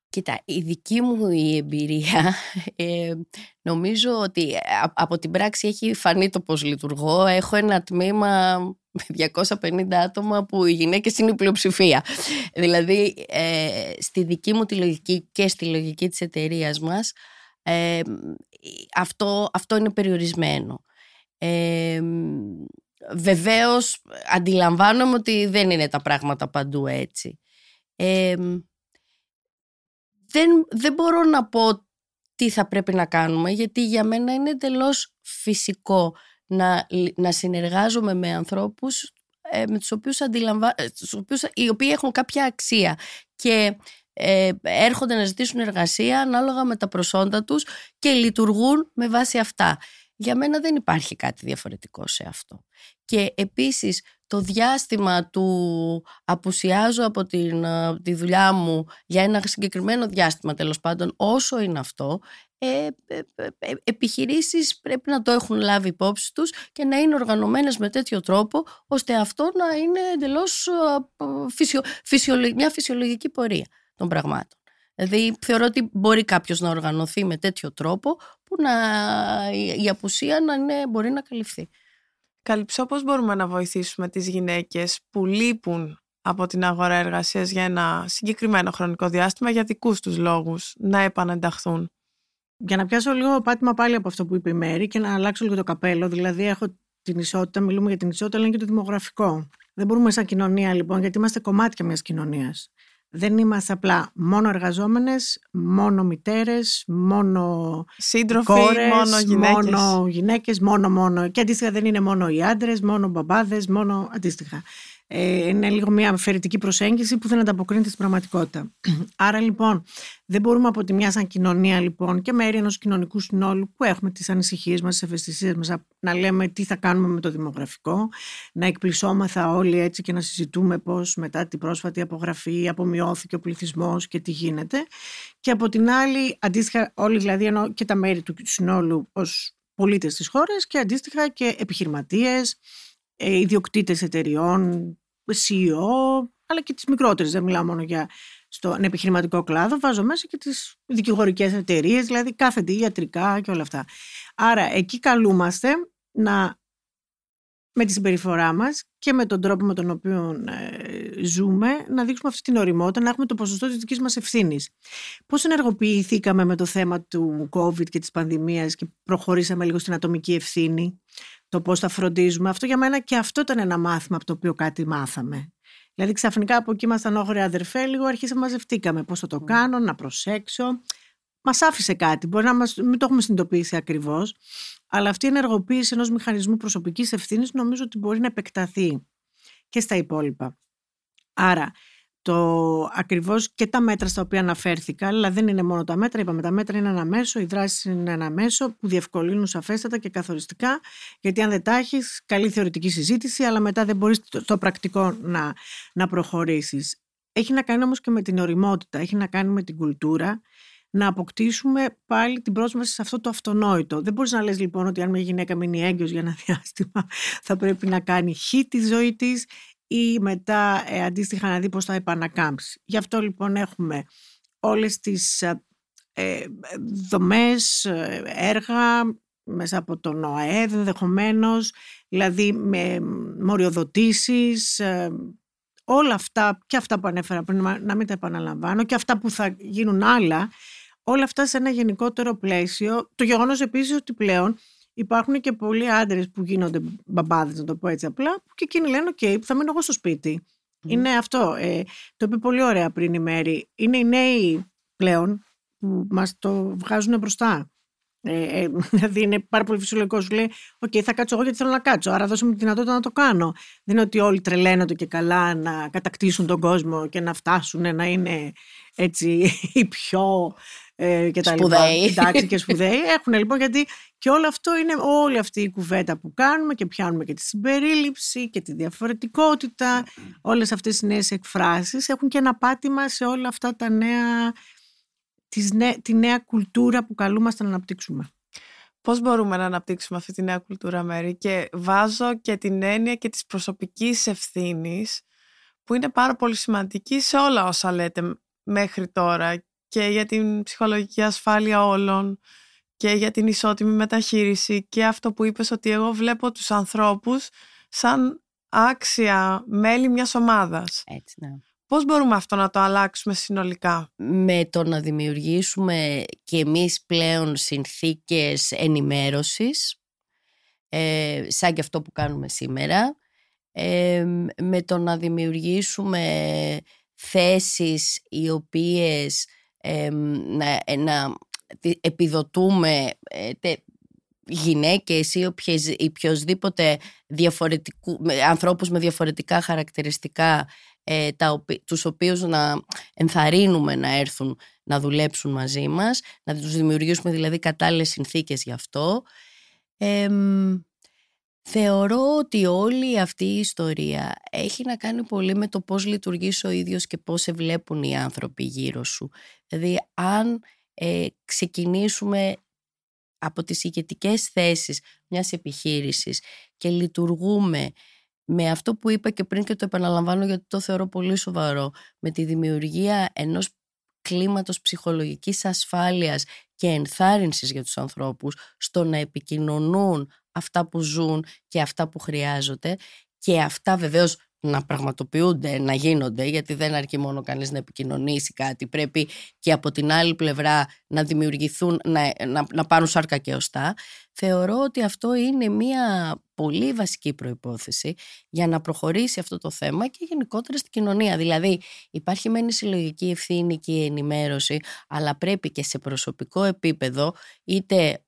Speaker 4: Κοίτα, η δική μου η εμπειρία ε, νομίζω ότι ε, από την πράξη έχει φανεί το πώς λειτουργώ. Έχω ένα τμήμα 250 άτομα που οι γυναίκες είναι η πλειοψηφία. Δηλαδή, ε, στη δική μου τη λογική και στη λογική της εταιρείας μας, ε, αυτό, αυτό είναι περιορισμένο. Ε, βεβαίως αντιλαμβάνομαι ότι δεν είναι τα πράγματα παντού έτσι. δεν, δεν μπορώ να πω τι θα πρέπει να κάνουμε γιατί για μένα είναι εντελώς φυσικό να, να συνεργάζομαι με ανθρώπους ε, με τους οποίους, αντιλαμβα... Ε, τους οποίους οι οποίοι έχουν κάποια αξία και ε, έρχονται να ζητήσουν εργασία ανάλογα με τα προσόντα τους και λειτουργούν με βάση αυτά. Για μένα δεν υπάρχει κάτι διαφορετικό σε αυτό. Και επίσης το διάστημα του απουσιάζω από την, τη δουλειά μου για ένα συγκεκριμένο διάστημα τέλος πάντων όσο είναι αυτό ε, ε, ε, επιχειρήσεις πρέπει να το έχουν λάβει υπόψη τους και να είναι οργανωμένες με τέτοιο τρόπο ώστε αυτό να είναι εντελώς φυσιο, μια φυσιολογική πορεία των πραγμάτων. Δηλαδή θεωρώ ότι μπορεί κάποιος να οργανωθεί με τέτοιο τρόπο που να, η απουσία να είναι, μπορεί να καλυφθεί.
Speaker 1: Καλυψώ πώς μπορούμε να βοηθήσουμε τις γυναίκες που λείπουν από την αγορά εργασίας για ένα συγκεκριμένο χρονικό διάστημα για δικούς τους λόγους να επανενταχθούν;
Speaker 3: Για να πιάσω λίγο πάτημα πάλι από αυτό που είπε η Μέρη και να αλλάξω λίγο το καπέλο, δηλαδή έχω την ισότητα, μιλούμε για την ισότητα, αλλά είναι και το δημογραφικό. Δεν μπορούμε σαν κοινωνία λοιπόν, γιατί είμαστε κομμάτια μιας κοινωνίας δεν είμαστε απλά μόνο εργαζόμενες, μόνο μητέρες, μόνο
Speaker 1: σύντροφοι,
Speaker 3: κόρες,
Speaker 1: μόνο γυναίκες.
Speaker 3: μόνο γυναίκες, μόνο μόνο. Και αντίστοιχα δεν είναι μόνο οι άντρες, μόνο μπαμπάδες, μόνο αντίστοιχα. Ε, είναι λίγο μια αφαιρετική προσέγγιση που δεν ανταποκρίνεται στην πραγματικότητα. Άρα λοιπόν δεν μπορούμε από τη μια σαν κοινωνία λοιπόν και μέρη ενός κοινωνικού συνόλου που έχουμε τις ανησυχίες μας, τις ευαισθησίες μας να λέμε τι θα κάνουμε με το δημογραφικό, να εκπλησώμαθα όλοι έτσι και να συζητούμε πώς μετά την πρόσφατη απογραφή απομειώθηκε ο πληθυσμός και τι γίνεται και από την άλλη αντίστοιχα όλοι δηλαδή ενώ και τα μέρη του συνόλου ως πολίτες της χώρας και αντίστοιχα και επιχειρηματίες, ε, ιδιοκτήτες εταιριών, CEO, αλλά και τις μικρότερες, δεν μιλάω μόνο για στον επιχειρηματικό κλάδο, βάζω μέσα και τις δικηγορικές εταιρείες, δηλαδή κάθε τι, ιατρικά και όλα αυτά. Άρα εκεί καλούμαστε να με τη συμπεριφορά μας και με τον τρόπο με τον οποίο ε, ζούμε να δείξουμε αυτή την οριμότητα, να έχουμε το ποσοστό της δικής μας ευθύνης. Πώς ενεργοποιηθήκαμε με το θέμα του COVID και της πανδημίας και προχωρήσαμε λίγο στην ατομική ευθύνη; Το πώς θα φροντίζουμε. Αυτό για μένα και αυτό ήταν ένα μάθημα από το οποίο κάτι μάθαμε. Δηλαδή ξαφνικά από εκεί ήμασταν όχωροι αδερφέ, λίγο αρχίσαμε μαζευτήκαμε πώς θα το κάνω, να προσέξω. Μας άφησε κάτι, μπορεί να μας, μην το έχουμε συνειδητοποιήσει ακριβώς, αλλά αυτή η ενεργοποίηση ενός μηχανισμού προσωπικής ευθύνης νομίζω ότι μπορεί να επεκταθεί και στα υπόλοιπα. Άρα, το ακριβώς και τα μέτρα στα οποία αναφέρθηκα, αλλά δεν είναι μόνο τα μέτρα, είπαμε τα μέτρα είναι ένα μέσο, οι δράσεις είναι ένα μέσο που διευκολύνουν σαφέστατα και καθοριστικά, γιατί αν δεν τα έχεις, καλή θεωρητική συζήτηση, αλλά μετά δεν μπορείς το, πρακτικό να, να προχωρήσεις. Έχει να κάνει όμως και με την οριμότητα, έχει να κάνει με την κουλτούρα, να αποκτήσουμε πάλι την πρόσβαση σε αυτό το αυτονόητο. Δεν μπορείς να λες λοιπόν ότι αν μια γυναίκα μείνει έγκυος για ένα διάστημα θα πρέπει να κάνει χ τη ζωή της ή μετά ε, αντίστοιχα να δει πώς θα επανακάμψει. Γι' αυτό λοιπόν έχουμε όλες τις ε, ε δομές, ε, έργα μέσα από τον ΟΑΕΔ ενδεχομένως, δηλαδή με μοριοδοτήσεις, όλα αυτά και αυτά που ανέφερα πριν να μην τα επαναλαμβάνω και αυτά που θα γίνουν άλλα, όλα αυτά σε ένα γενικότερο πλαίσιο. Το γεγονός επίσης ότι πλέον υπάρχουν και πολλοί άντρες που γίνονται μπαμπάδες, να το πω έτσι απλά, που και εκείνοι λένε: OK, θα μείνω εγώ στο σπίτι. Είναι αυτό. Ε, το είπε πολύ ωραία πριν η Μαίρη. Είναι οι νέοι πλέον που μας το βγάζουν μπροστά. Ε, ε, δηλαδή είναι πάρα πολύ φυσιολογικό. Σου λέει: Οκ, θα κάτσω εγώ γιατί θέλω να κάτσω. Άρα δώσ' μου τη δυνατότητα να το κάνω. Δεν είναι ότι όλοι τρελαίνονται και καλά να κατακτήσουν τον κόσμο και να φτάσουν να είναι έτσι οι πιο. Ε, και τα
Speaker 4: Σπουδαίοι.
Speaker 3: λοιπά. Εντάξει, και σπουδαίοι. Έχουν λοιπόν γιατί και όλο αυτό είναι όλη αυτή η κουβέντα που κάνουμε και πιάνουμε και τη συμπερίληψη και τη διαφορετικότητα. Όλες αυτές οι νέες εκφράσεις έχουν και ένα πάτημα σε όλα αυτά τα νέα, τις νέ, τη νέα κουλτούρα που καλούμαστε να αναπτύξουμε.
Speaker 1: Πώς μπορούμε να αναπτύξουμε αυτή τη νέα κουλτούρα, Μέρη, και βάζω και την έννοια και της προσωπικής ευθύνης, που είναι πάρα πολύ σημαντική σε όλα όσα λέτε μέχρι τώρα και για την ψυχολογική ασφάλεια όλων και για την ισότιμη μεταχείριση και αυτό που είπες ότι εγώ βλέπω τους ανθρώπους σαν άξια μέλη μιας ομάδας.
Speaker 4: Έτσι, ναι.
Speaker 1: Πώς μπορούμε αυτό να το αλλάξουμε συνολικά;
Speaker 4: Με το να δημιουργήσουμε και εμείς πλέον συνθήκες ενημέρωσης, ε, σαν και αυτό που κάνουμε σήμερα, ε, με το να δημιουργήσουμε θέσεις οι οποίες ε, να, να επιδοτούμε ε, τε, γυναίκες ή οποιοδήποτε διαφορετικού, ανθρώπους με διαφορετικά χαρακτηριστικά ε, τα, τους οποίους να ενθαρρύνουμε να έρθουν να δουλέψουν μαζί μας, να τους δημιουργήσουμε δηλαδή κατάλληλες συνθήκες γι' αυτό. Θεωρώ ότι όλη αυτή η ιστορία έχει να κάνει πολύ με το πώς λειτουργείς ο ίδιος και πώς σε βλέπουν οι άνθρωποι γύρω σου. Δηλαδή αν ε, ξεκινήσουμε από τις ηγετικές θέσεις μιας επιχείρησης και λειτουργούμε με αυτό που είπα και πριν και το επαναλαμβάνω γιατί το θεωρώ πολύ σοβαρό, με τη δημιουργία ενός κλίματος ψυχολογικής ασφάλειας και ενθάρρυνσης για τους ανθρώπους στο να επικοινωνούν αυτά που ζουν και αυτά που χρειάζονται και αυτά βεβαίως να πραγματοποιούνται, να γίνονται, γιατί δεν αρκεί μόνο κανείς να επικοινωνήσει κάτι. Πρέπει και από την άλλη πλευρά να δημιουργηθούν, να, να, να πάρουν σάρκα και οστά. Θεωρώ ότι αυτό είναι μια πολύ βασική προϋπόθεση για να προχωρήσει αυτό το θέμα και γενικότερα στην κοινωνία. Δηλαδή υπάρχει μεν η συλλογική ευθύνη και η ενημέρωση, αλλά πρέπει και σε προσωπικό επίπεδο, είτε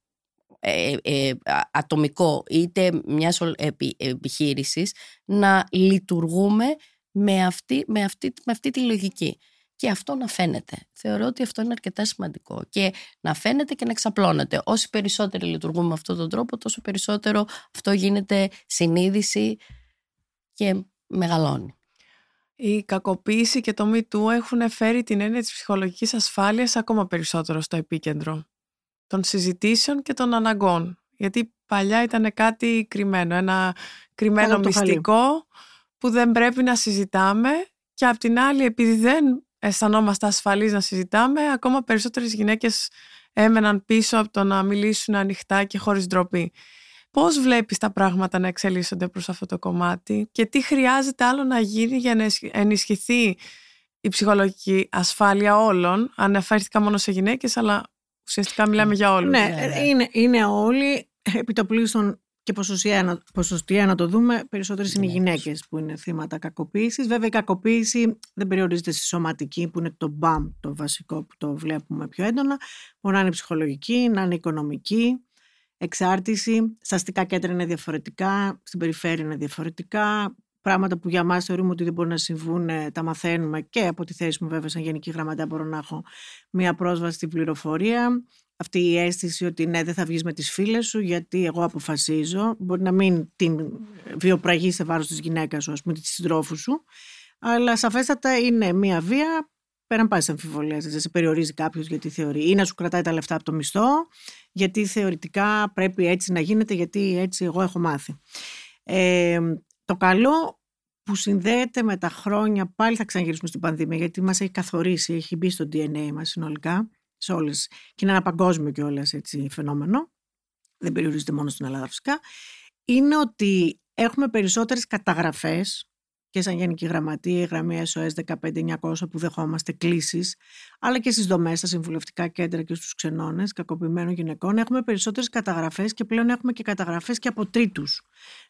Speaker 4: ε, ε, ατομικό είτε μιας επι, επιχείρησης να λειτουργούμε με αυτή, με, αυτή, με αυτή τη λογική. Και αυτό να φαίνεται. Θεωρώ ότι αυτό είναι αρκετά σημαντικό. Και να φαίνεται και να εξαπλώνεται. Όσοι περισσότεροι λειτουργούμε με αυτόν τον τρόπο, τόσο περισσότερο αυτό γίνεται συνείδηση και μεγαλώνει.
Speaker 1: Η κακοποίηση και το MeToo έχουν φέρει την έννοια της ψυχολογικής ασφάλειας ακόμα περισσότερο στο επίκεντρο των συζητήσεων και των αναγκών. Γιατί παλιά ήταν κάτι κρυμμένο, ένα κρυμμένο μυστικό που δεν πρέπει να συζητάμε και απ' την άλλη επειδή δεν αισθανόμαστε ασφαλείς να συζητάμε, ακόμα περισσότερες γυναίκες έμεναν πίσω από το να μιλήσουν ανοιχτά και χωρίς ντροπή. Πώς βλέπεις τα πράγματα να εξελίσσονται προς αυτό το κομμάτι και τι χρειάζεται άλλο να γίνει για να ενισχυθεί η ψυχολογική ασφάλεια όλων; Αναφέρθηκα μόνο σε γυναίκες, αλλά Ουσιαστικά μιλάμε για όλους.
Speaker 3: Ναι, ναι, ναι. Είναι, είναι όλοι, επί το πλήστον και ποσοστιαία να το δούμε, περισσότερες είναι οι ναι, γυναίκες που είναι θύματα κακοποίησης. Βέβαια, η κακοποίηση δεν περιορίζεται στη σωματική, που είναι το μπαμ, το βασικό που το βλέπουμε πιο έντονα. Μπορεί να είναι ψυχολογική, να είναι οικονομική, εξάρτηση. Στα αστικά κέντρα είναι διαφορετικά, στην περιφέρεια είναι διαφορετικά. Πράγματα που για μας θεωρούμε ότι δεν μπορούν να συμβούν, ε, τα μαθαίνουμε και από τη θέση μου, βέβαια, σαν Γενική Γραμματέα, μπορώ να έχω μία πρόσβαση στην πληροφορία. Αυτή η αίσθηση ότι ναι, δεν θα βγεις με τις φίλες σου, γιατί εγώ αποφασίζω. Μπορεί να μην την βιοπραγείς σε βάρος της γυναίκας σου, ας πούμε, της συντρόφου σου. Αλλά σαφέστατα είναι μία βία πέραν πάση αμφιβολία. Δεν σε περιορίζει κάποιος γιατί θεωρεί. ή να σου κρατάει τα λεφτά από το μισθό, γιατί θεωρητικά πρέπει έτσι να γίνεται, γιατί έτσι εγώ έχω μάθει. Ε, το καλό που συνδέεται με τα χρόνια, πάλι θα ξαναγυρίσουμε στην πανδημία, γιατί μας έχει καθορίσει, έχει μπει στο DNA μας συνολικά, σε όλες, και είναι ένα παγκόσμιο κιόλας έτσι φαινόμενο, δεν περιορίζεται μόνο στην Ελλάδα φυσικά, είναι ότι έχουμε περισσότερες καταγραφές και σαν Γενική Γραμματεία, η γραμμή SOS 15900 που δεχόμαστε κλήσεις, αλλά και στις δομές, στα συμβουλευτικά κέντρα και στους ξενώνες κακοποιημένων γυναικών, έχουμε περισσότερες καταγραφές και πλέον έχουμε και καταγραφές και από τρίτους.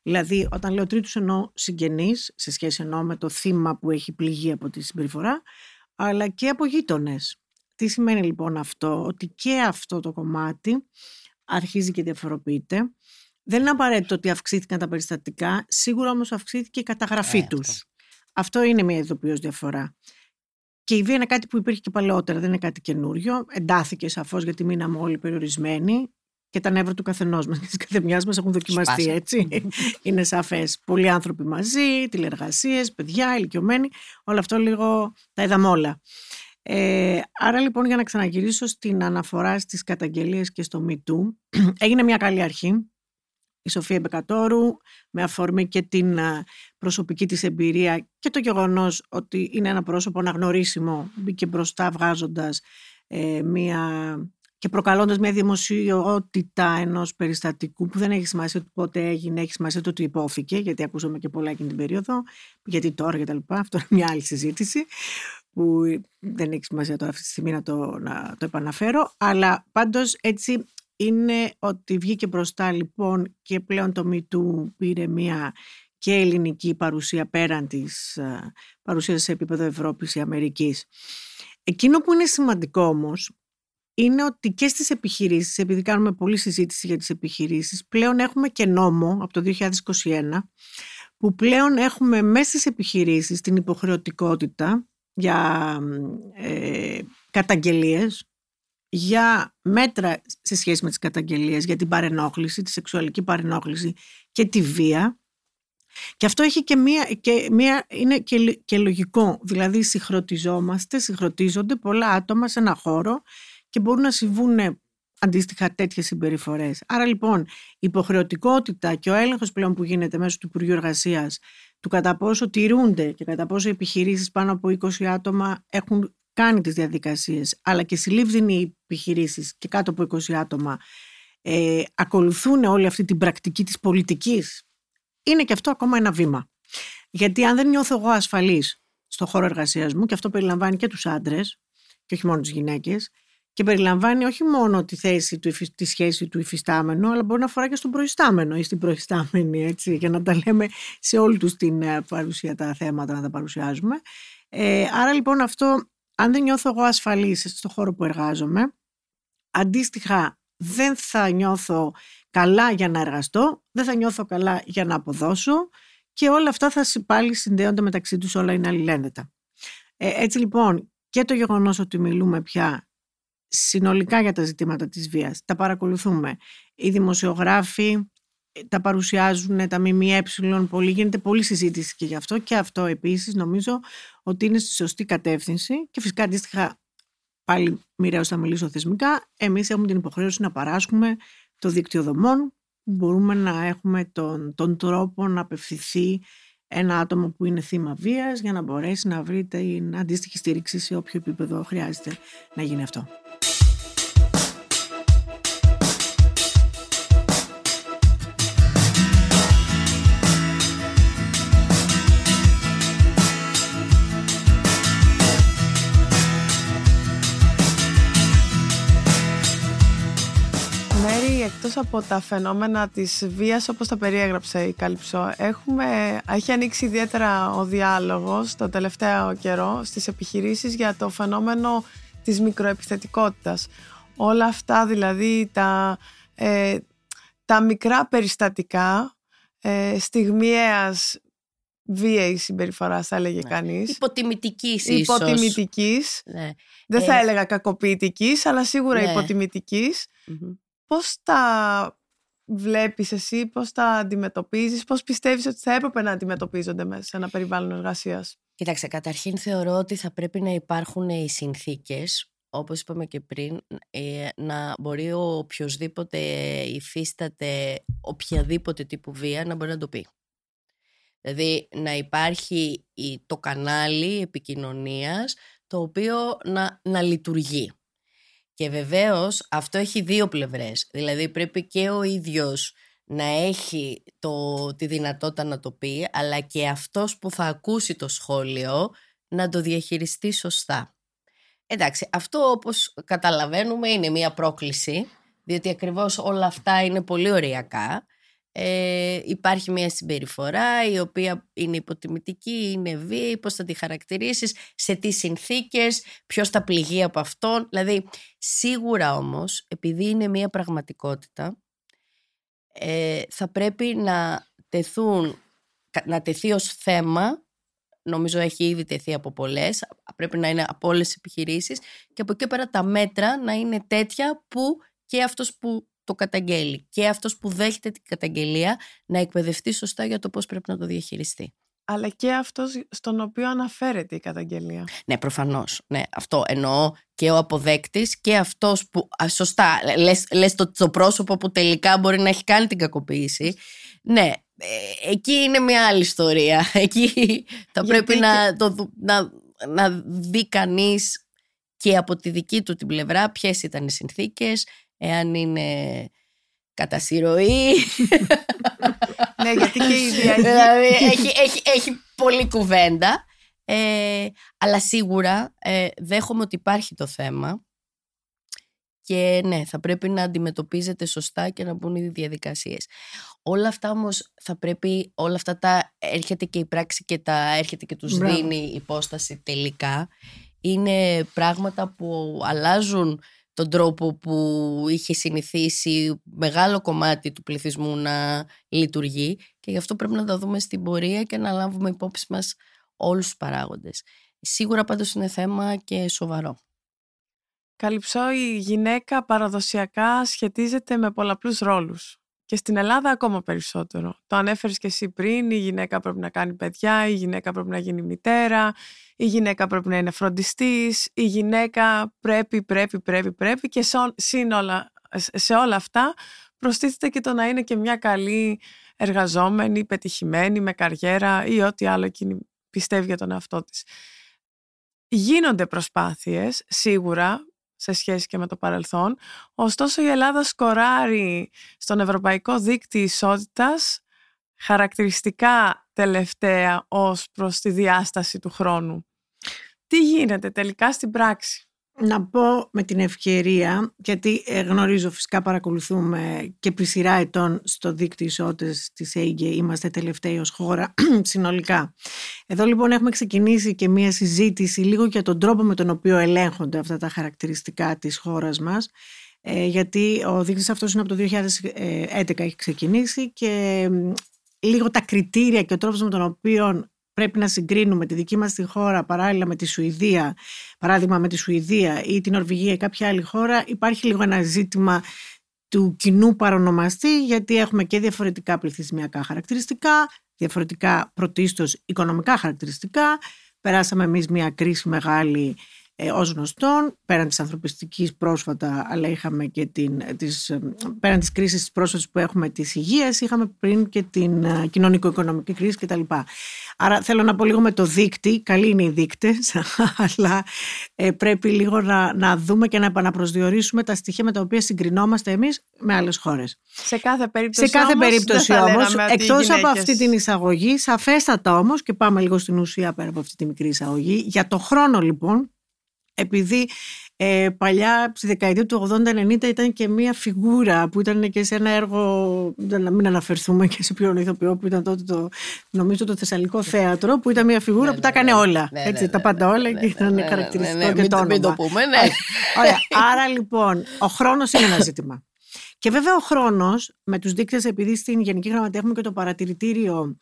Speaker 3: Δηλαδή, όταν λέω τρίτους, εννοώ συγγενείς, σε σχέση εννοώ με το θύμα που έχει πληγεί από τη συμπεριφορά, αλλά και από γείτονες. Τι σημαίνει λοιπόν αυτό, ότι και αυτό το κομμάτι αρχίζει και διαφοροποιείται. Δεν είναι απαραίτητο ότι αυξήθηκαν τα περιστατικά, σίγουρα όμως αυξήθηκε η καταγραφή
Speaker 4: Ε,
Speaker 3: τους.
Speaker 4: αυτό.
Speaker 3: Αυτό είναι μια ειδοποιώς διαφορά. Και η βία είναι κάτι που υπήρχε και παλαιότερα, δεν είναι κάτι καινούριο. Εντάθηκε σαφώς γιατί μείναμε όλοι περιορισμένοι και τα νεύρα του καθενός μας και της καθεμιάς μας έχουν δοκιμαστεί
Speaker 4: Σπάσαν.
Speaker 3: έτσι. είναι σαφές. Πολλοί άνθρωποι μαζί, τηλεργασίες, παιδιά, ηλικιωμένοι, όλο αυτό λίγο τα είδαμε όλα. Ε, άρα λοιπόν για να ξαναγυρίσω στην αναφορά στις καταγγελίες και στο MeToo, έγινε μια καλή αρχή. Η Σοφία Μπεκατόρου με αφορμή και την α, προσωπική της εμπειρία και το γεγονός ότι είναι ένα πρόσωπο αναγνωρίσιμο μπήκε μπροστά βγάζοντας ε, μια και προκαλώντας μια δημοσιότητα ενός περιστατικού που δεν έχει σημασία ότι πότε έγινε, έχει σημασία το ότι υπόθηκε, γιατί ακούσαμε και πολλά εκείνη την περίοδο, γιατί τώρα και τα λοιπά, αυτό είναι μια άλλη συζήτηση που δεν έχει σημασία τώρα αυτή τη στιγμή να το, να το επαναφέρω, αλλά πάντως έτσι είναι ότι βγήκε μπροστά λοιπόν και πλέον το MeToo πήρε μια και ελληνική παρουσία πέραν της α, παρουσίας σε επίπεδο Ευρώπης ή Αμερικής. Εκείνο που είναι σημαντικό όμως είναι ότι και στις επιχειρήσεις, επειδή κάνουμε πολλή συζήτηση για τις επιχειρήσεις, πλέον έχουμε και νόμο από το 2021 που πλέον έχουμε μέσα στις επιχειρήσεις την υποχρεωτικότητα για ε, καταγγελίες, για μέτρα σε σχέση με τις καταγγελίες, για την παρενόχληση, τη σεξουαλική παρενόχληση και τη βία. Και αυτό έχει και μία, και μία είναι και, και λογικό, δηλαδή συγχρονιζόμαστε, συγχρονίζονται πολλά άτομα σε ένα χώρο και μπορούν να συμβούν αντίστοιχα τέτοιες συμπεριφορές. Άρα λοιπόν η υποχρεωτικότητα και ο έλεγχος πλέον που γίνεται μέσω του Υπουργείου Εργασίας του κατά πόσο τηρούνται και κατά πόσο οι επιχειρήσεις πάνω από 20 άτομα έχουν κάνει τις διαδικασίες αλλά και συλλήβδουν οι επιχειρήσεις και κάτω από 20 άτομα ε, ακολουθούν όλη αυτή την πρακτική της πολιτικής είναι και αυτό ακόμα ένα βήμα. Γιατί αν δεν νιώθω εγώ ασφαλής στο χώρο εργασίας μου και αυτό περιλαμβάνει και τους άντρες και όχι μόνο τις γυναίκες και περιλαμβάνει όχι μόνο τη θέση του, υφι- τη σχέση του υφιστάμενου, αλλά μπορεί να αφορά και στον προϊστάμενο ή στην προϊστάμενη, έτσι, για να τα λέμε σε όλη τους την ε, παρουσία τα θέματα, να τα παρουσιάζουμε. Ε, άρα λοιπόν αυτό, αν δεν νιώθω εγώ ασφαλής στο χώρο που εργάζομαι, αντίστοιχα δεν θα νιώθω καλά για να εργαστώ, δεν θα νιώθω καλά για να αποδώσω και όλα αυτά θα συ- πάλι συνδέονται μεταξύ τους, όλα είναι αλληλένδετα. Ε, έτσι λοιπόν και το γεγονός ότι μιλούμε πια συνολικά για τα ζητήματα της βίας. Τα παρακολουθούμε. Οι δημοσιογράφοι ε, τα παρουσιάζουν, τα ΜΜΕ, πολύ, γίνεται πολλή συζήτηση και γι' αυτό και αυτό επίσης νομίζω ότι είναι στη σωστή κατεύθυνση και φυσικά αντίστοιχα πάλι μοιραίως θα μιλήσω θεσμικά, εμείς έχουμε την υποχρέωση να παράσχουμε το δίκτυο δομών που μπορούμε να έχουμε τον, τον τρόπο να απευθυνθεί ένα άτομο που είναι θύμα βίας για να μπορέσει να βρει την αντίστοιχη στήριξη σε όποιο επίπεδο χρειάζεται να γίνει αυτό.
Speaker 1: Εκτός από τα φαινόμενα της βίας όπως τα περιέγραψε η Καλυψό, έχουμε, έχει ανοίξει ιδιαίτερα ο διάλογος το τελευταίο καιρό στις επιχειρήσεις για το φαινόμενο της μικροεπιθετικότητας. Όλα αυτά δηλαδή τα, ε, τα μικρά περιστατικά ε, στιγμιαίας βίαιης συμπεριφοράς θα έλεγε
Speaker 4: Ναι.
Speaker 1: κανείς.
Speaker 4: Υποτιμητικής ίσως.
Speaker 1: Υποτιμητικής.
Speaker 4: Ναι.
Speaker 1: Δεν
Speaker 4: Ε,
Speaker 1: θα έλεγα κακοποιητικής, αλλά σίγουρα
Speaker 4: ναι.
Speaker 1: υποτιμητικής.
Speaker 4: Μμμ.
Speaker 1: Πώς τα βλέπεις εσύ, πώς τα αντιμετωπίζεις, πώς πιστεύεις ότι θα έπρεπε να αντιμετωπίζονται μέσα σε ένα περιβάλλον εργασίας;
Speaker 4: Κοίταξε, καταρχήν θεωρώ ότι θα πρέπει να υπάρχουν οι συνθήκες, όπως είπαμε και πριν, ε, να μπορεί ο οποιοδήποτε υφίσταται οποιαδήποτε τύπου βία να μπορεί να το πει. Δηλαδή να υπάρχει η- το κανάλι επικοινωνίας το οποίο να, να λειτουργεί. Και βεβαίως αυτό έχει δύο πλευρές. Δηλαδή πρέπει και ο ίδιος να έχει το, τη δυνατότητα να το πει, αλλά και αυτός που θα ακούσει το σχόλιο να το διαχειριστεί σωστά. Εντάξει, αυτό όπως καταλαβαίνουμε είναι μια πρόκληση, διότι ακριβώς όλα αυτά είναι πολύ ωριακά ε, υπάρχει μια συμπεριφορά η οποία είναι υποτιμητική, είναι βίαιη, πώς θα τη χαρακτηρίσεις, σε τι συνθήκες, ποιος θα πληγεί από αυτόν. Δηλαδή, σίγουρα όμως, επειδή είναι μια πραγματικότητα, ε, θα πρέπει να τεθούν, να τεθεί ως θέμα, νομίζω έχει ήδη τεθεί από πολλές, πρέπει να είναι από όλες τις επιχειρήσεις και από εκεί πέρα τα μέτρα να είναι τέτοια που και αυτός που το καταγγέλει και αυτός που δέχεται την καταγγελία να εκπαιδευτεί σωστά για το πώς πρέπει να το διαχειριστεί.
Speaker 1: Αλλά και αυτός στον οποίο αναφέρεται η καταγγελία.
Speaker 4: Ναι, προφανώς. Ναι, αυτό εννοώ και ο αποδέκτης και αυτός που, α, σωστά, λες, λες το, το πρόσωπο που τελικά μπορεί να έχει κάνει την κακοποίηση. Ναι, ε, εκεί είναι μια άλλη ιστορία. Εκεί θα πρέπει να, το, να, να δει κανείς και από τη δική του την πλευρά ποιες ήταν οι συνθήκες, εάν είναι κατά συρροή.
Speaker 1: ναι, γιατί και η διαγή...
Speaker 4: δηλαδή, έχει, έχει, έχει πολλή κουβέντα. Ε, αλλά σίγουρα ε, δέχομαι ότι υπάρχει το θέμα και ναι, θα πρέπει να αντιμετωπίζεται σωστά και να μπουν οι διαδικασίες. Όλα αυτά όμως θα πρέπει, όλα αυτά τα έρχεται και η πράξη και τα έρχεται και τους Μπράβο. δίνει υπόσταση τελικά. Είναι πράγματα που αλλάζουν τον τρόπο που είχε συνηθίσει μεγάλο κομμάτι του πληθυσμού να λειτουργεί και γι' αυτό πρέπει να τα δούμε στην πορεία και να λάβουμε υπόψη μας όλους τους παράγοντες. Σίγουρα πάντως είναι θέμα και σοβαρό.
Speaker 1: Καλυψώ, η γυναίκα παραδοσιακά σχετίζεται με πολλαπλούς ρόλους. Και στην Ελλάδα ακόμα περισσότερο. Το ανέφερες και εσύ πριν, η γυναίκα πρέπει να κάνει παιδιά, η γυναίκα πρέπει να γίνει μητέρα, η γυναίκα πρέπει να είναι φροντιστής, η γυναίκα πρέπει, πρέπει, πρέπει, πρέπει και σε όλα αυτά προστίθεται και το να είναι και μια καλή εργαζόμενη, πετυχημένη, με καριέρα ή ό,τι άλλο εκείνη πιστεύει για τον εαυτό της. Γίνονται προσπάθειες, σίγουρα, σε σχέση και με το παρελθόν. Ωστόσο η Ελλάδα σκοράρει στον Ευρωπαϊκό Δίκτυο Ισότητας χαρακτηριστικά τελευταία ως προς τη διάσταση του χρόνου. Τι γίνεται τελικά στην πράξη;
Speaker 3: Να πω με την ευκαιρία, γιατί ε, γνωρίζω φυσικά παρακολουθούμε και επί σειρά ετών στο δίκτυο ισότητας της ΑΕΓΕ, είμαστε τελευταίοι ως χώρα συνολικά. Εδώ λοιπόν έχουμε ξεκινήσει και μία συζήτηση λίγο για τον τρόπο με τον οποίο ελέγχονται αυτά τα χαρακτηριστικά της χώρας μας, ε, γιατί ο δείκτης αυτός είναι από το 2011 έχει ξεκινήσει και λίγο τα κριτήρια και ο τρόπος με τον οποίο πρέπει να συγκρίνουμε τη δική μας τη χώρα παράλληλα με τη Σουηδία, παράδειγμα με τη Σουηδία ή την Νορβηγία ή κάποια άλλη χώρα, υπάρχει λίγο ένα ζήτημα του κοινού παρονομαστή γιατί έχουμε και διαφορετικά πληθυσμιακά χαρακτηριστικά, διαφορετικά πρωτίστως οικονομικά χαρακτηριστικά. Περάσαμε εμείς μια κρίση μεγάλη ε, ως γνωστόν, πέραν της ανθρωπιστικής πρόσφατα, αλλά είχαμε και την, της, ε, πέραν της κρίσης της πρόσφατης που έχουμε της υγείας, είχαμε πριν και την ε, κοινωνικο-οικονομική κρίση κτλ. Άρα θέλω να πω λίγο με το δείκτη, καλοί είναι οι δείκτες, αλλά ε, πρέπει λίγο να, να δούμε και να επαναπροσδιορίσουμε τα στοιχεία με τα οποία συγκρινόμαστε εμείς με άλλες χώρες.
Speaker 1: Σε κάθε περίπτωση,
Speaker 3: Σε κάθε
Speaker 1: όμως,
Speaker 3: περίπτωση όμως, εκτός από αυτή την εισαγωγή, σαφέστατα όμως, και πάμε λίγο στην ουσία πέρα από αυτή τη μικρή εισαγωγή, για το χρόνο λοιπόν, επειδή ε, παλιά στη δεκαετία του 80-90 ήταν και μία φιγούρα που ήταν και σε ένα έργο, να μην αναφερθούμε και σε ποιον ηθοποιό που ήταν τότε το, νομίζω το Θεσσαλικό Θέατρο, που ήταν μία φιγούρα
Speaker 4: Ναι,
Speaker 3: που τα
Speaker 4: ναι,
Speaker 3: έκανε
Speaker 4: ναι.
Speaker 3: όλα.
Speaker 4: Ναι,
Speaker 3: έτσι,
Speaker 4: ναι,
Speaker 3: τα
Speaker 4: ναι,
Speaker 3: πάντα
Speaker 4: ναι,
Speaker 3: όλα
Speaker 4: ναι,
Speaker 3: και
Speaker 4: ναι,
Speaker 3: ήταν
Speaker 4: ναι, ναι,
Speaker 3: χαρακτηριστικό
Speaker 4: ναι, ναι,
Speaker 3: και
Speaker 4: μην
Speaker 3: το
Speaker 4: το-
Speaker 3: όνομα.
Speaker 4: Μην το πούμε, ναι.
Speaker 3: Ωραία. Άρα λοιπόν, ο χρόνο είναι ένα ζήτημα. Και βέβαια ο χρόνο, με του δείκτε, επειδή στην Γενική Γραμματεία έχουμε και το παρατηρητήριο,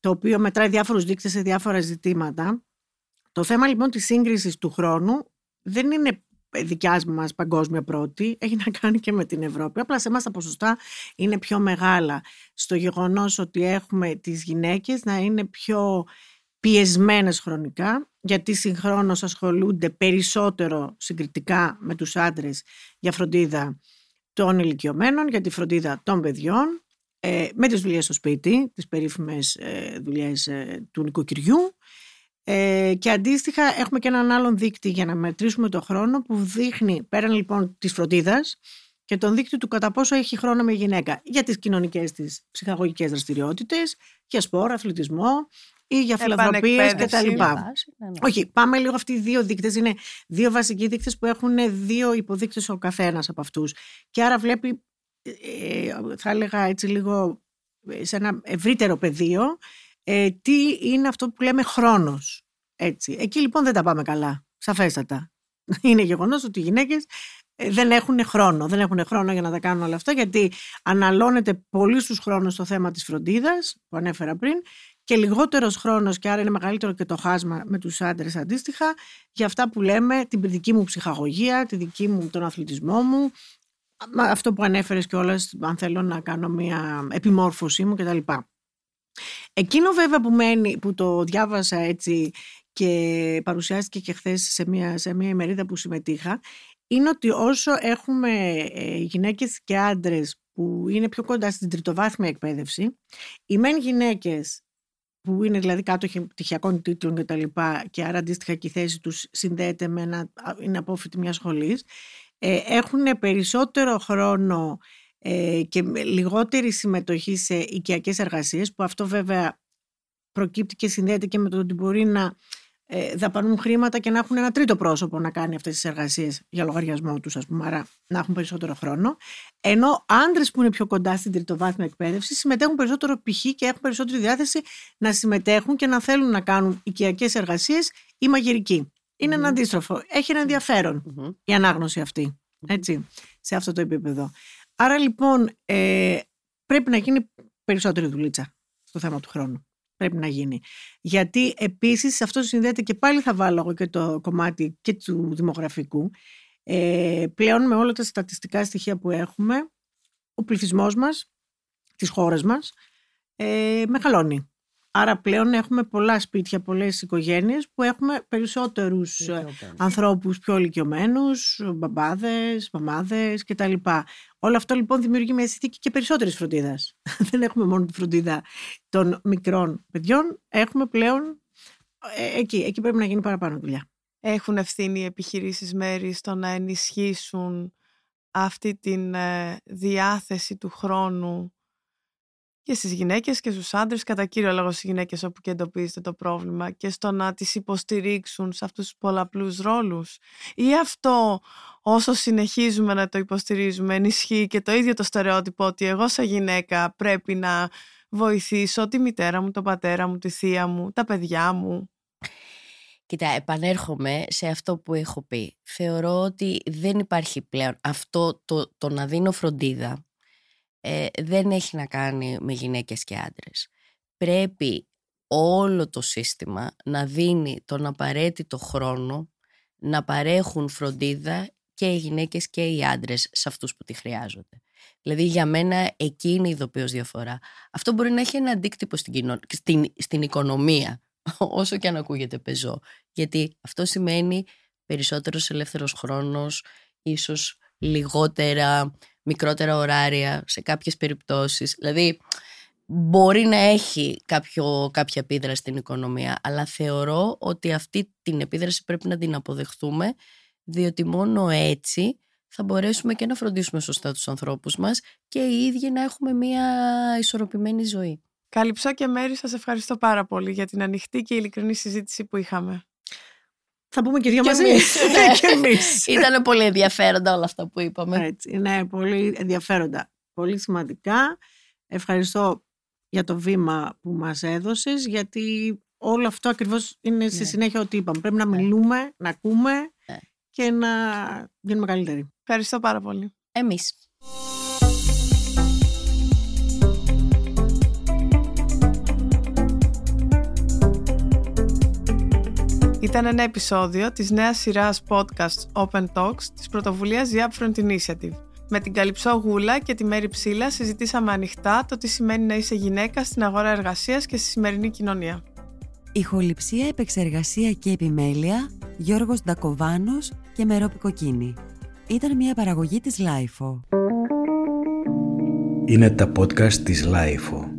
Speaker 3: το οποίο μετράει διάφορου δείκτε σε διάφορα ζητήματα. Το θέμα λοιπόν της σύγκρισης του χρόνου δεν είναι δικιά μας παγκόσμια πρώτη, έχει να κάνει και με την Ευρώπη. Απλά σε εμάς τα ποσοστά είναι πιο μεγάλα. Στο γεγονός ότι έχουμε τις γυναίκες να είναι πιο πιεσμένες χρονικά, γιατί συγχρόνως ασχολούνται περισσότερο συγκριτικά με τους άντρες για φροντίδα των ηλικιωμένων, για τη φροντίδα των παιδιών, ε, με τις δουλειές στο σπίτι, τις περίφημες ε, δουλειές ε, του νοικοκυριού ε, και αντίστοιχα έχουμε και έναν άλλον δείκτη για να μετρήσουμε το χρόνο που δείχνει πέραν λοιπόν της φροντίδας και τον δείκτη του κατά πόσο έχει χρόνο με γυναίκα για τις κοινωνικές της ψυχαγωγικές δραστηριότητες, για σπορ, αθλητισμό ή για φιλανθρωπίες
Speaker 1: Επανεκπαίδευση.
Speaker 3: κτλ.
Speaker 4: Βάση, ναι, ναι.
Speaker 3: Όχι, πάμε λίγο αυτοί οι δύο δείκτες. Είναι δύο βασικοί δείκτες που έχουν δύο υποδείκτες ο καθένας από αυτούς. Και άρα βλέπει, ε, θα έλεγα έτσι λίγο σε ένα ευρύτερο πεδίο ε, τι είναι αυτό που λέμε χρόνος. Έτσι. Εκεί λοιπόν δεν τα πάμε καλά, σαφέστατα. Είναι γεγονός ότι οι γυναίκες ε, δεν έχουν χρόνο. Δεν έχουν χρόνο για να τα κάνουν όλα αυτά, γιατί αναλώνεται πολύ στους χρόνους το θέμα της φροντίδας, που ανέφερα πριν, και λιγότερος χρόνος και άρα είναι μεγαλύτερο και το χάσμα με τους άντρες αντίστοιχα για αυτά που λέμε την δική μου ψυχαγωγία, τη δική μου, τον αθλητισμό μου, αυτό που ανέφερες και όλες, αν θέλω να κάνω μια επιμόρφωσή μου κτλ. Εκείνο βέβαια που, μένει, που το διάβασα έτσι και παρουσιάστηκε και χθες σε μια, σε μια ημερίδα που συμμετείχα είναι ότι όσο έχουμε ε, γυναίκες και άντρες που είναι πιο κοντά στην τριτοβάθμια εκπαίδευση, οι μεν γυναίκες που είναι δηλαδή κάτω τυχιακών τίτλων και τα λοιπά και άρα αντίστοιχα και η θέση τους συνδέεται με ένα, είναι απόφυτη μιας σχολής, ε, έχουν περισσότερο χρόνο ε, και λιγότερη συμμετοχή σε οικιακές εργασίες που αυτό βέβαια προκύπτει και συνδέεται και με το ότι μπορεί να ε, δαπανούν χρήματα και να έχουν ένα τρίτο πρόσωπο να κάνει αυτές τις εργασίες για λογαριασμό τους ας πούμε, άρα να έχουν περισσότερο χρόνο. Ενώ άντρες που είναι πιο κοντά στην τριτοβάθμια εκπαίδευση συμμετέχουν περισσότερο π.χ. και έχουν περισσότερη διάθεση να συμμετέχουν και να θέλουν να κάνουν οικιακές εργασίες ή μαγειρική. Είναι ένα αντίστροφο. Έχει ένα η ανάγνωση αυτή, έτσι, σε αυτό το επίπεδο. Άρα λοιπόν ε, πρέπει να γίνει περισσότερη δουλίτσα στο θέμα του χρόνου. Πρέπει να γίνει. Γιατί επίσης αυτό συνδέεται και πάλι θα βάλω εγώ και το κομμάτι και του δημογραφικού. Ε, πλέον με όλα τα στατιστικά στοιχεία που έχουμε, ο πληθυσμός μας, της χώρας μας, ε, μεγαλώνει. Άρα πλέον έχουμε πολλά σπίτια, πολλές οικογένειες που έχουμε περισσότερους ε, ανθρώπους πιο ηλικιωμένους, μπαμπάδες, μαμάδες κτλ. Όλο αυτό λοιπόν δημιουργεί μια συνθήκη και περισσότερης φροντίδας. Δεν έχουμε μόνο τη φροντίδα των μικρών παιδιών, έχουμε πλέον ε, εκεί, εκεί πρέπει να γίνει παραπάνω δουλειά.
Speaker 1: Έχουν ευθύνη οι επιχειρήσεις μέρη στο να ενισχύσουν αυτή τη ε, διάθεση του χρόνου και στις γυναίκες και στους άντρες, κατά κύριο λόγο στις γυναίκες όπου και εντοπίζεται το πρόβλημα και στο να τις υποστηρίξουν σε αυτούς τους πολλαπλούς ρόλους. Ή αυτό όσο συνεχίζουμε να το υποστηρίζουμε ενισχύει και το ίδιο το στερεότυπο ότι εγώ σαν γυναίκα πρέπει να βοηθήσω τη μητέρα μου, τον πατέρα μου, τη θεία μου, τα παιδιά μου.
Speaker 4: Κοίτα, επανέρχομαι σε αυτό που έχω πει. Θεωρώ ότι δεν υπάρχει πλέον αυτό το, το να δίνω φροντίδα ε, δεν έχει να κάνει με γυναίκες και άντρες. Πρέπει όλο το σύστημα να δίνει τον απαραίτητο χρόνο να παρέχουν φροντίδα και οι γυναίκες και οι άντρες σε αυτούς που τη χρειάζονται. Δηλαδή για μένα εκεί είναι η ειδοποιώς διαφορά. Αυτό μπορεί να έχει ένα αντίκτυπο στην, στην, στην οικονομία, όσο και αν ακούγεται πεζό. Γιατί αυτό σημαίνει περισσότερος ελεύθερος χρόνος, ίσως λιγότερα μικρότερα ωράρια σε κάποιες περιπτώσεις. Δηλαδή μπορεί να έχει κάποιο, κάποια επίδραση στην οικονομία, αλλά θεωρώ ότι αυτή την επίδραση πρέπει να την αποδεχτούμε, διότι μόνο έτσι θα μπορέσουμε και να φροντίσουμε σωστά τους ανθρώπους μας και οι ίδιοι να έχουμε μια ισορροπημένη ζωή.
Speaker 1: Καλυψώ και Μέρη, σας ευχαριστώ πάρα πολύ για την ανοιχτή και ειλικρινή συζήτηση που είχαμε.
Speaker 3: Θα πούμε και δύο μαζί.
Speaker 4: Ναι. Ήταν πολύ ενδιαφέροντα όλα αυτά που είπαμε.
Speaker 3: Έτσι, ναι, πολύ ενδιαφέροντα. Πολύ σημαντικά. Ευχαριστώ για το βήμα που μας έδωσες, γιατί όλο αυτό ακριβώς είναι στη ναι. συνέχεια ότι είπαμε. Πρέπει να ναι. μιλούμε, να ακούμε και να γίνουμε καλύτεροι.
Speaker 1: Ευχαριστώ πάρα πολύ.
Speaker 4: Εμείς.
Speaker 1: Ήταν ένα επεισόδιο της νέας σειράς podcast Open Talks της πρωτοβουλίας The Upfront Initiative. Με την Καλυψό Γούλα και τη Μέρη Ψήλα συζητήσαμε ανοιχτά το τι σημαίνει να είσαι γυναίκα στην αγορά εργασίας και στη σημερινή κοινωνία.
Speaker 5: Ηχοληψία, επεξεργασία και επιμέλεια Γιώργος Ντακοβάνος και Μερόπη Κοκκίνη. Ήταν μια παραγωγή της Lifeo.
Speaker 2: Είναι τα podcast της Lifeo.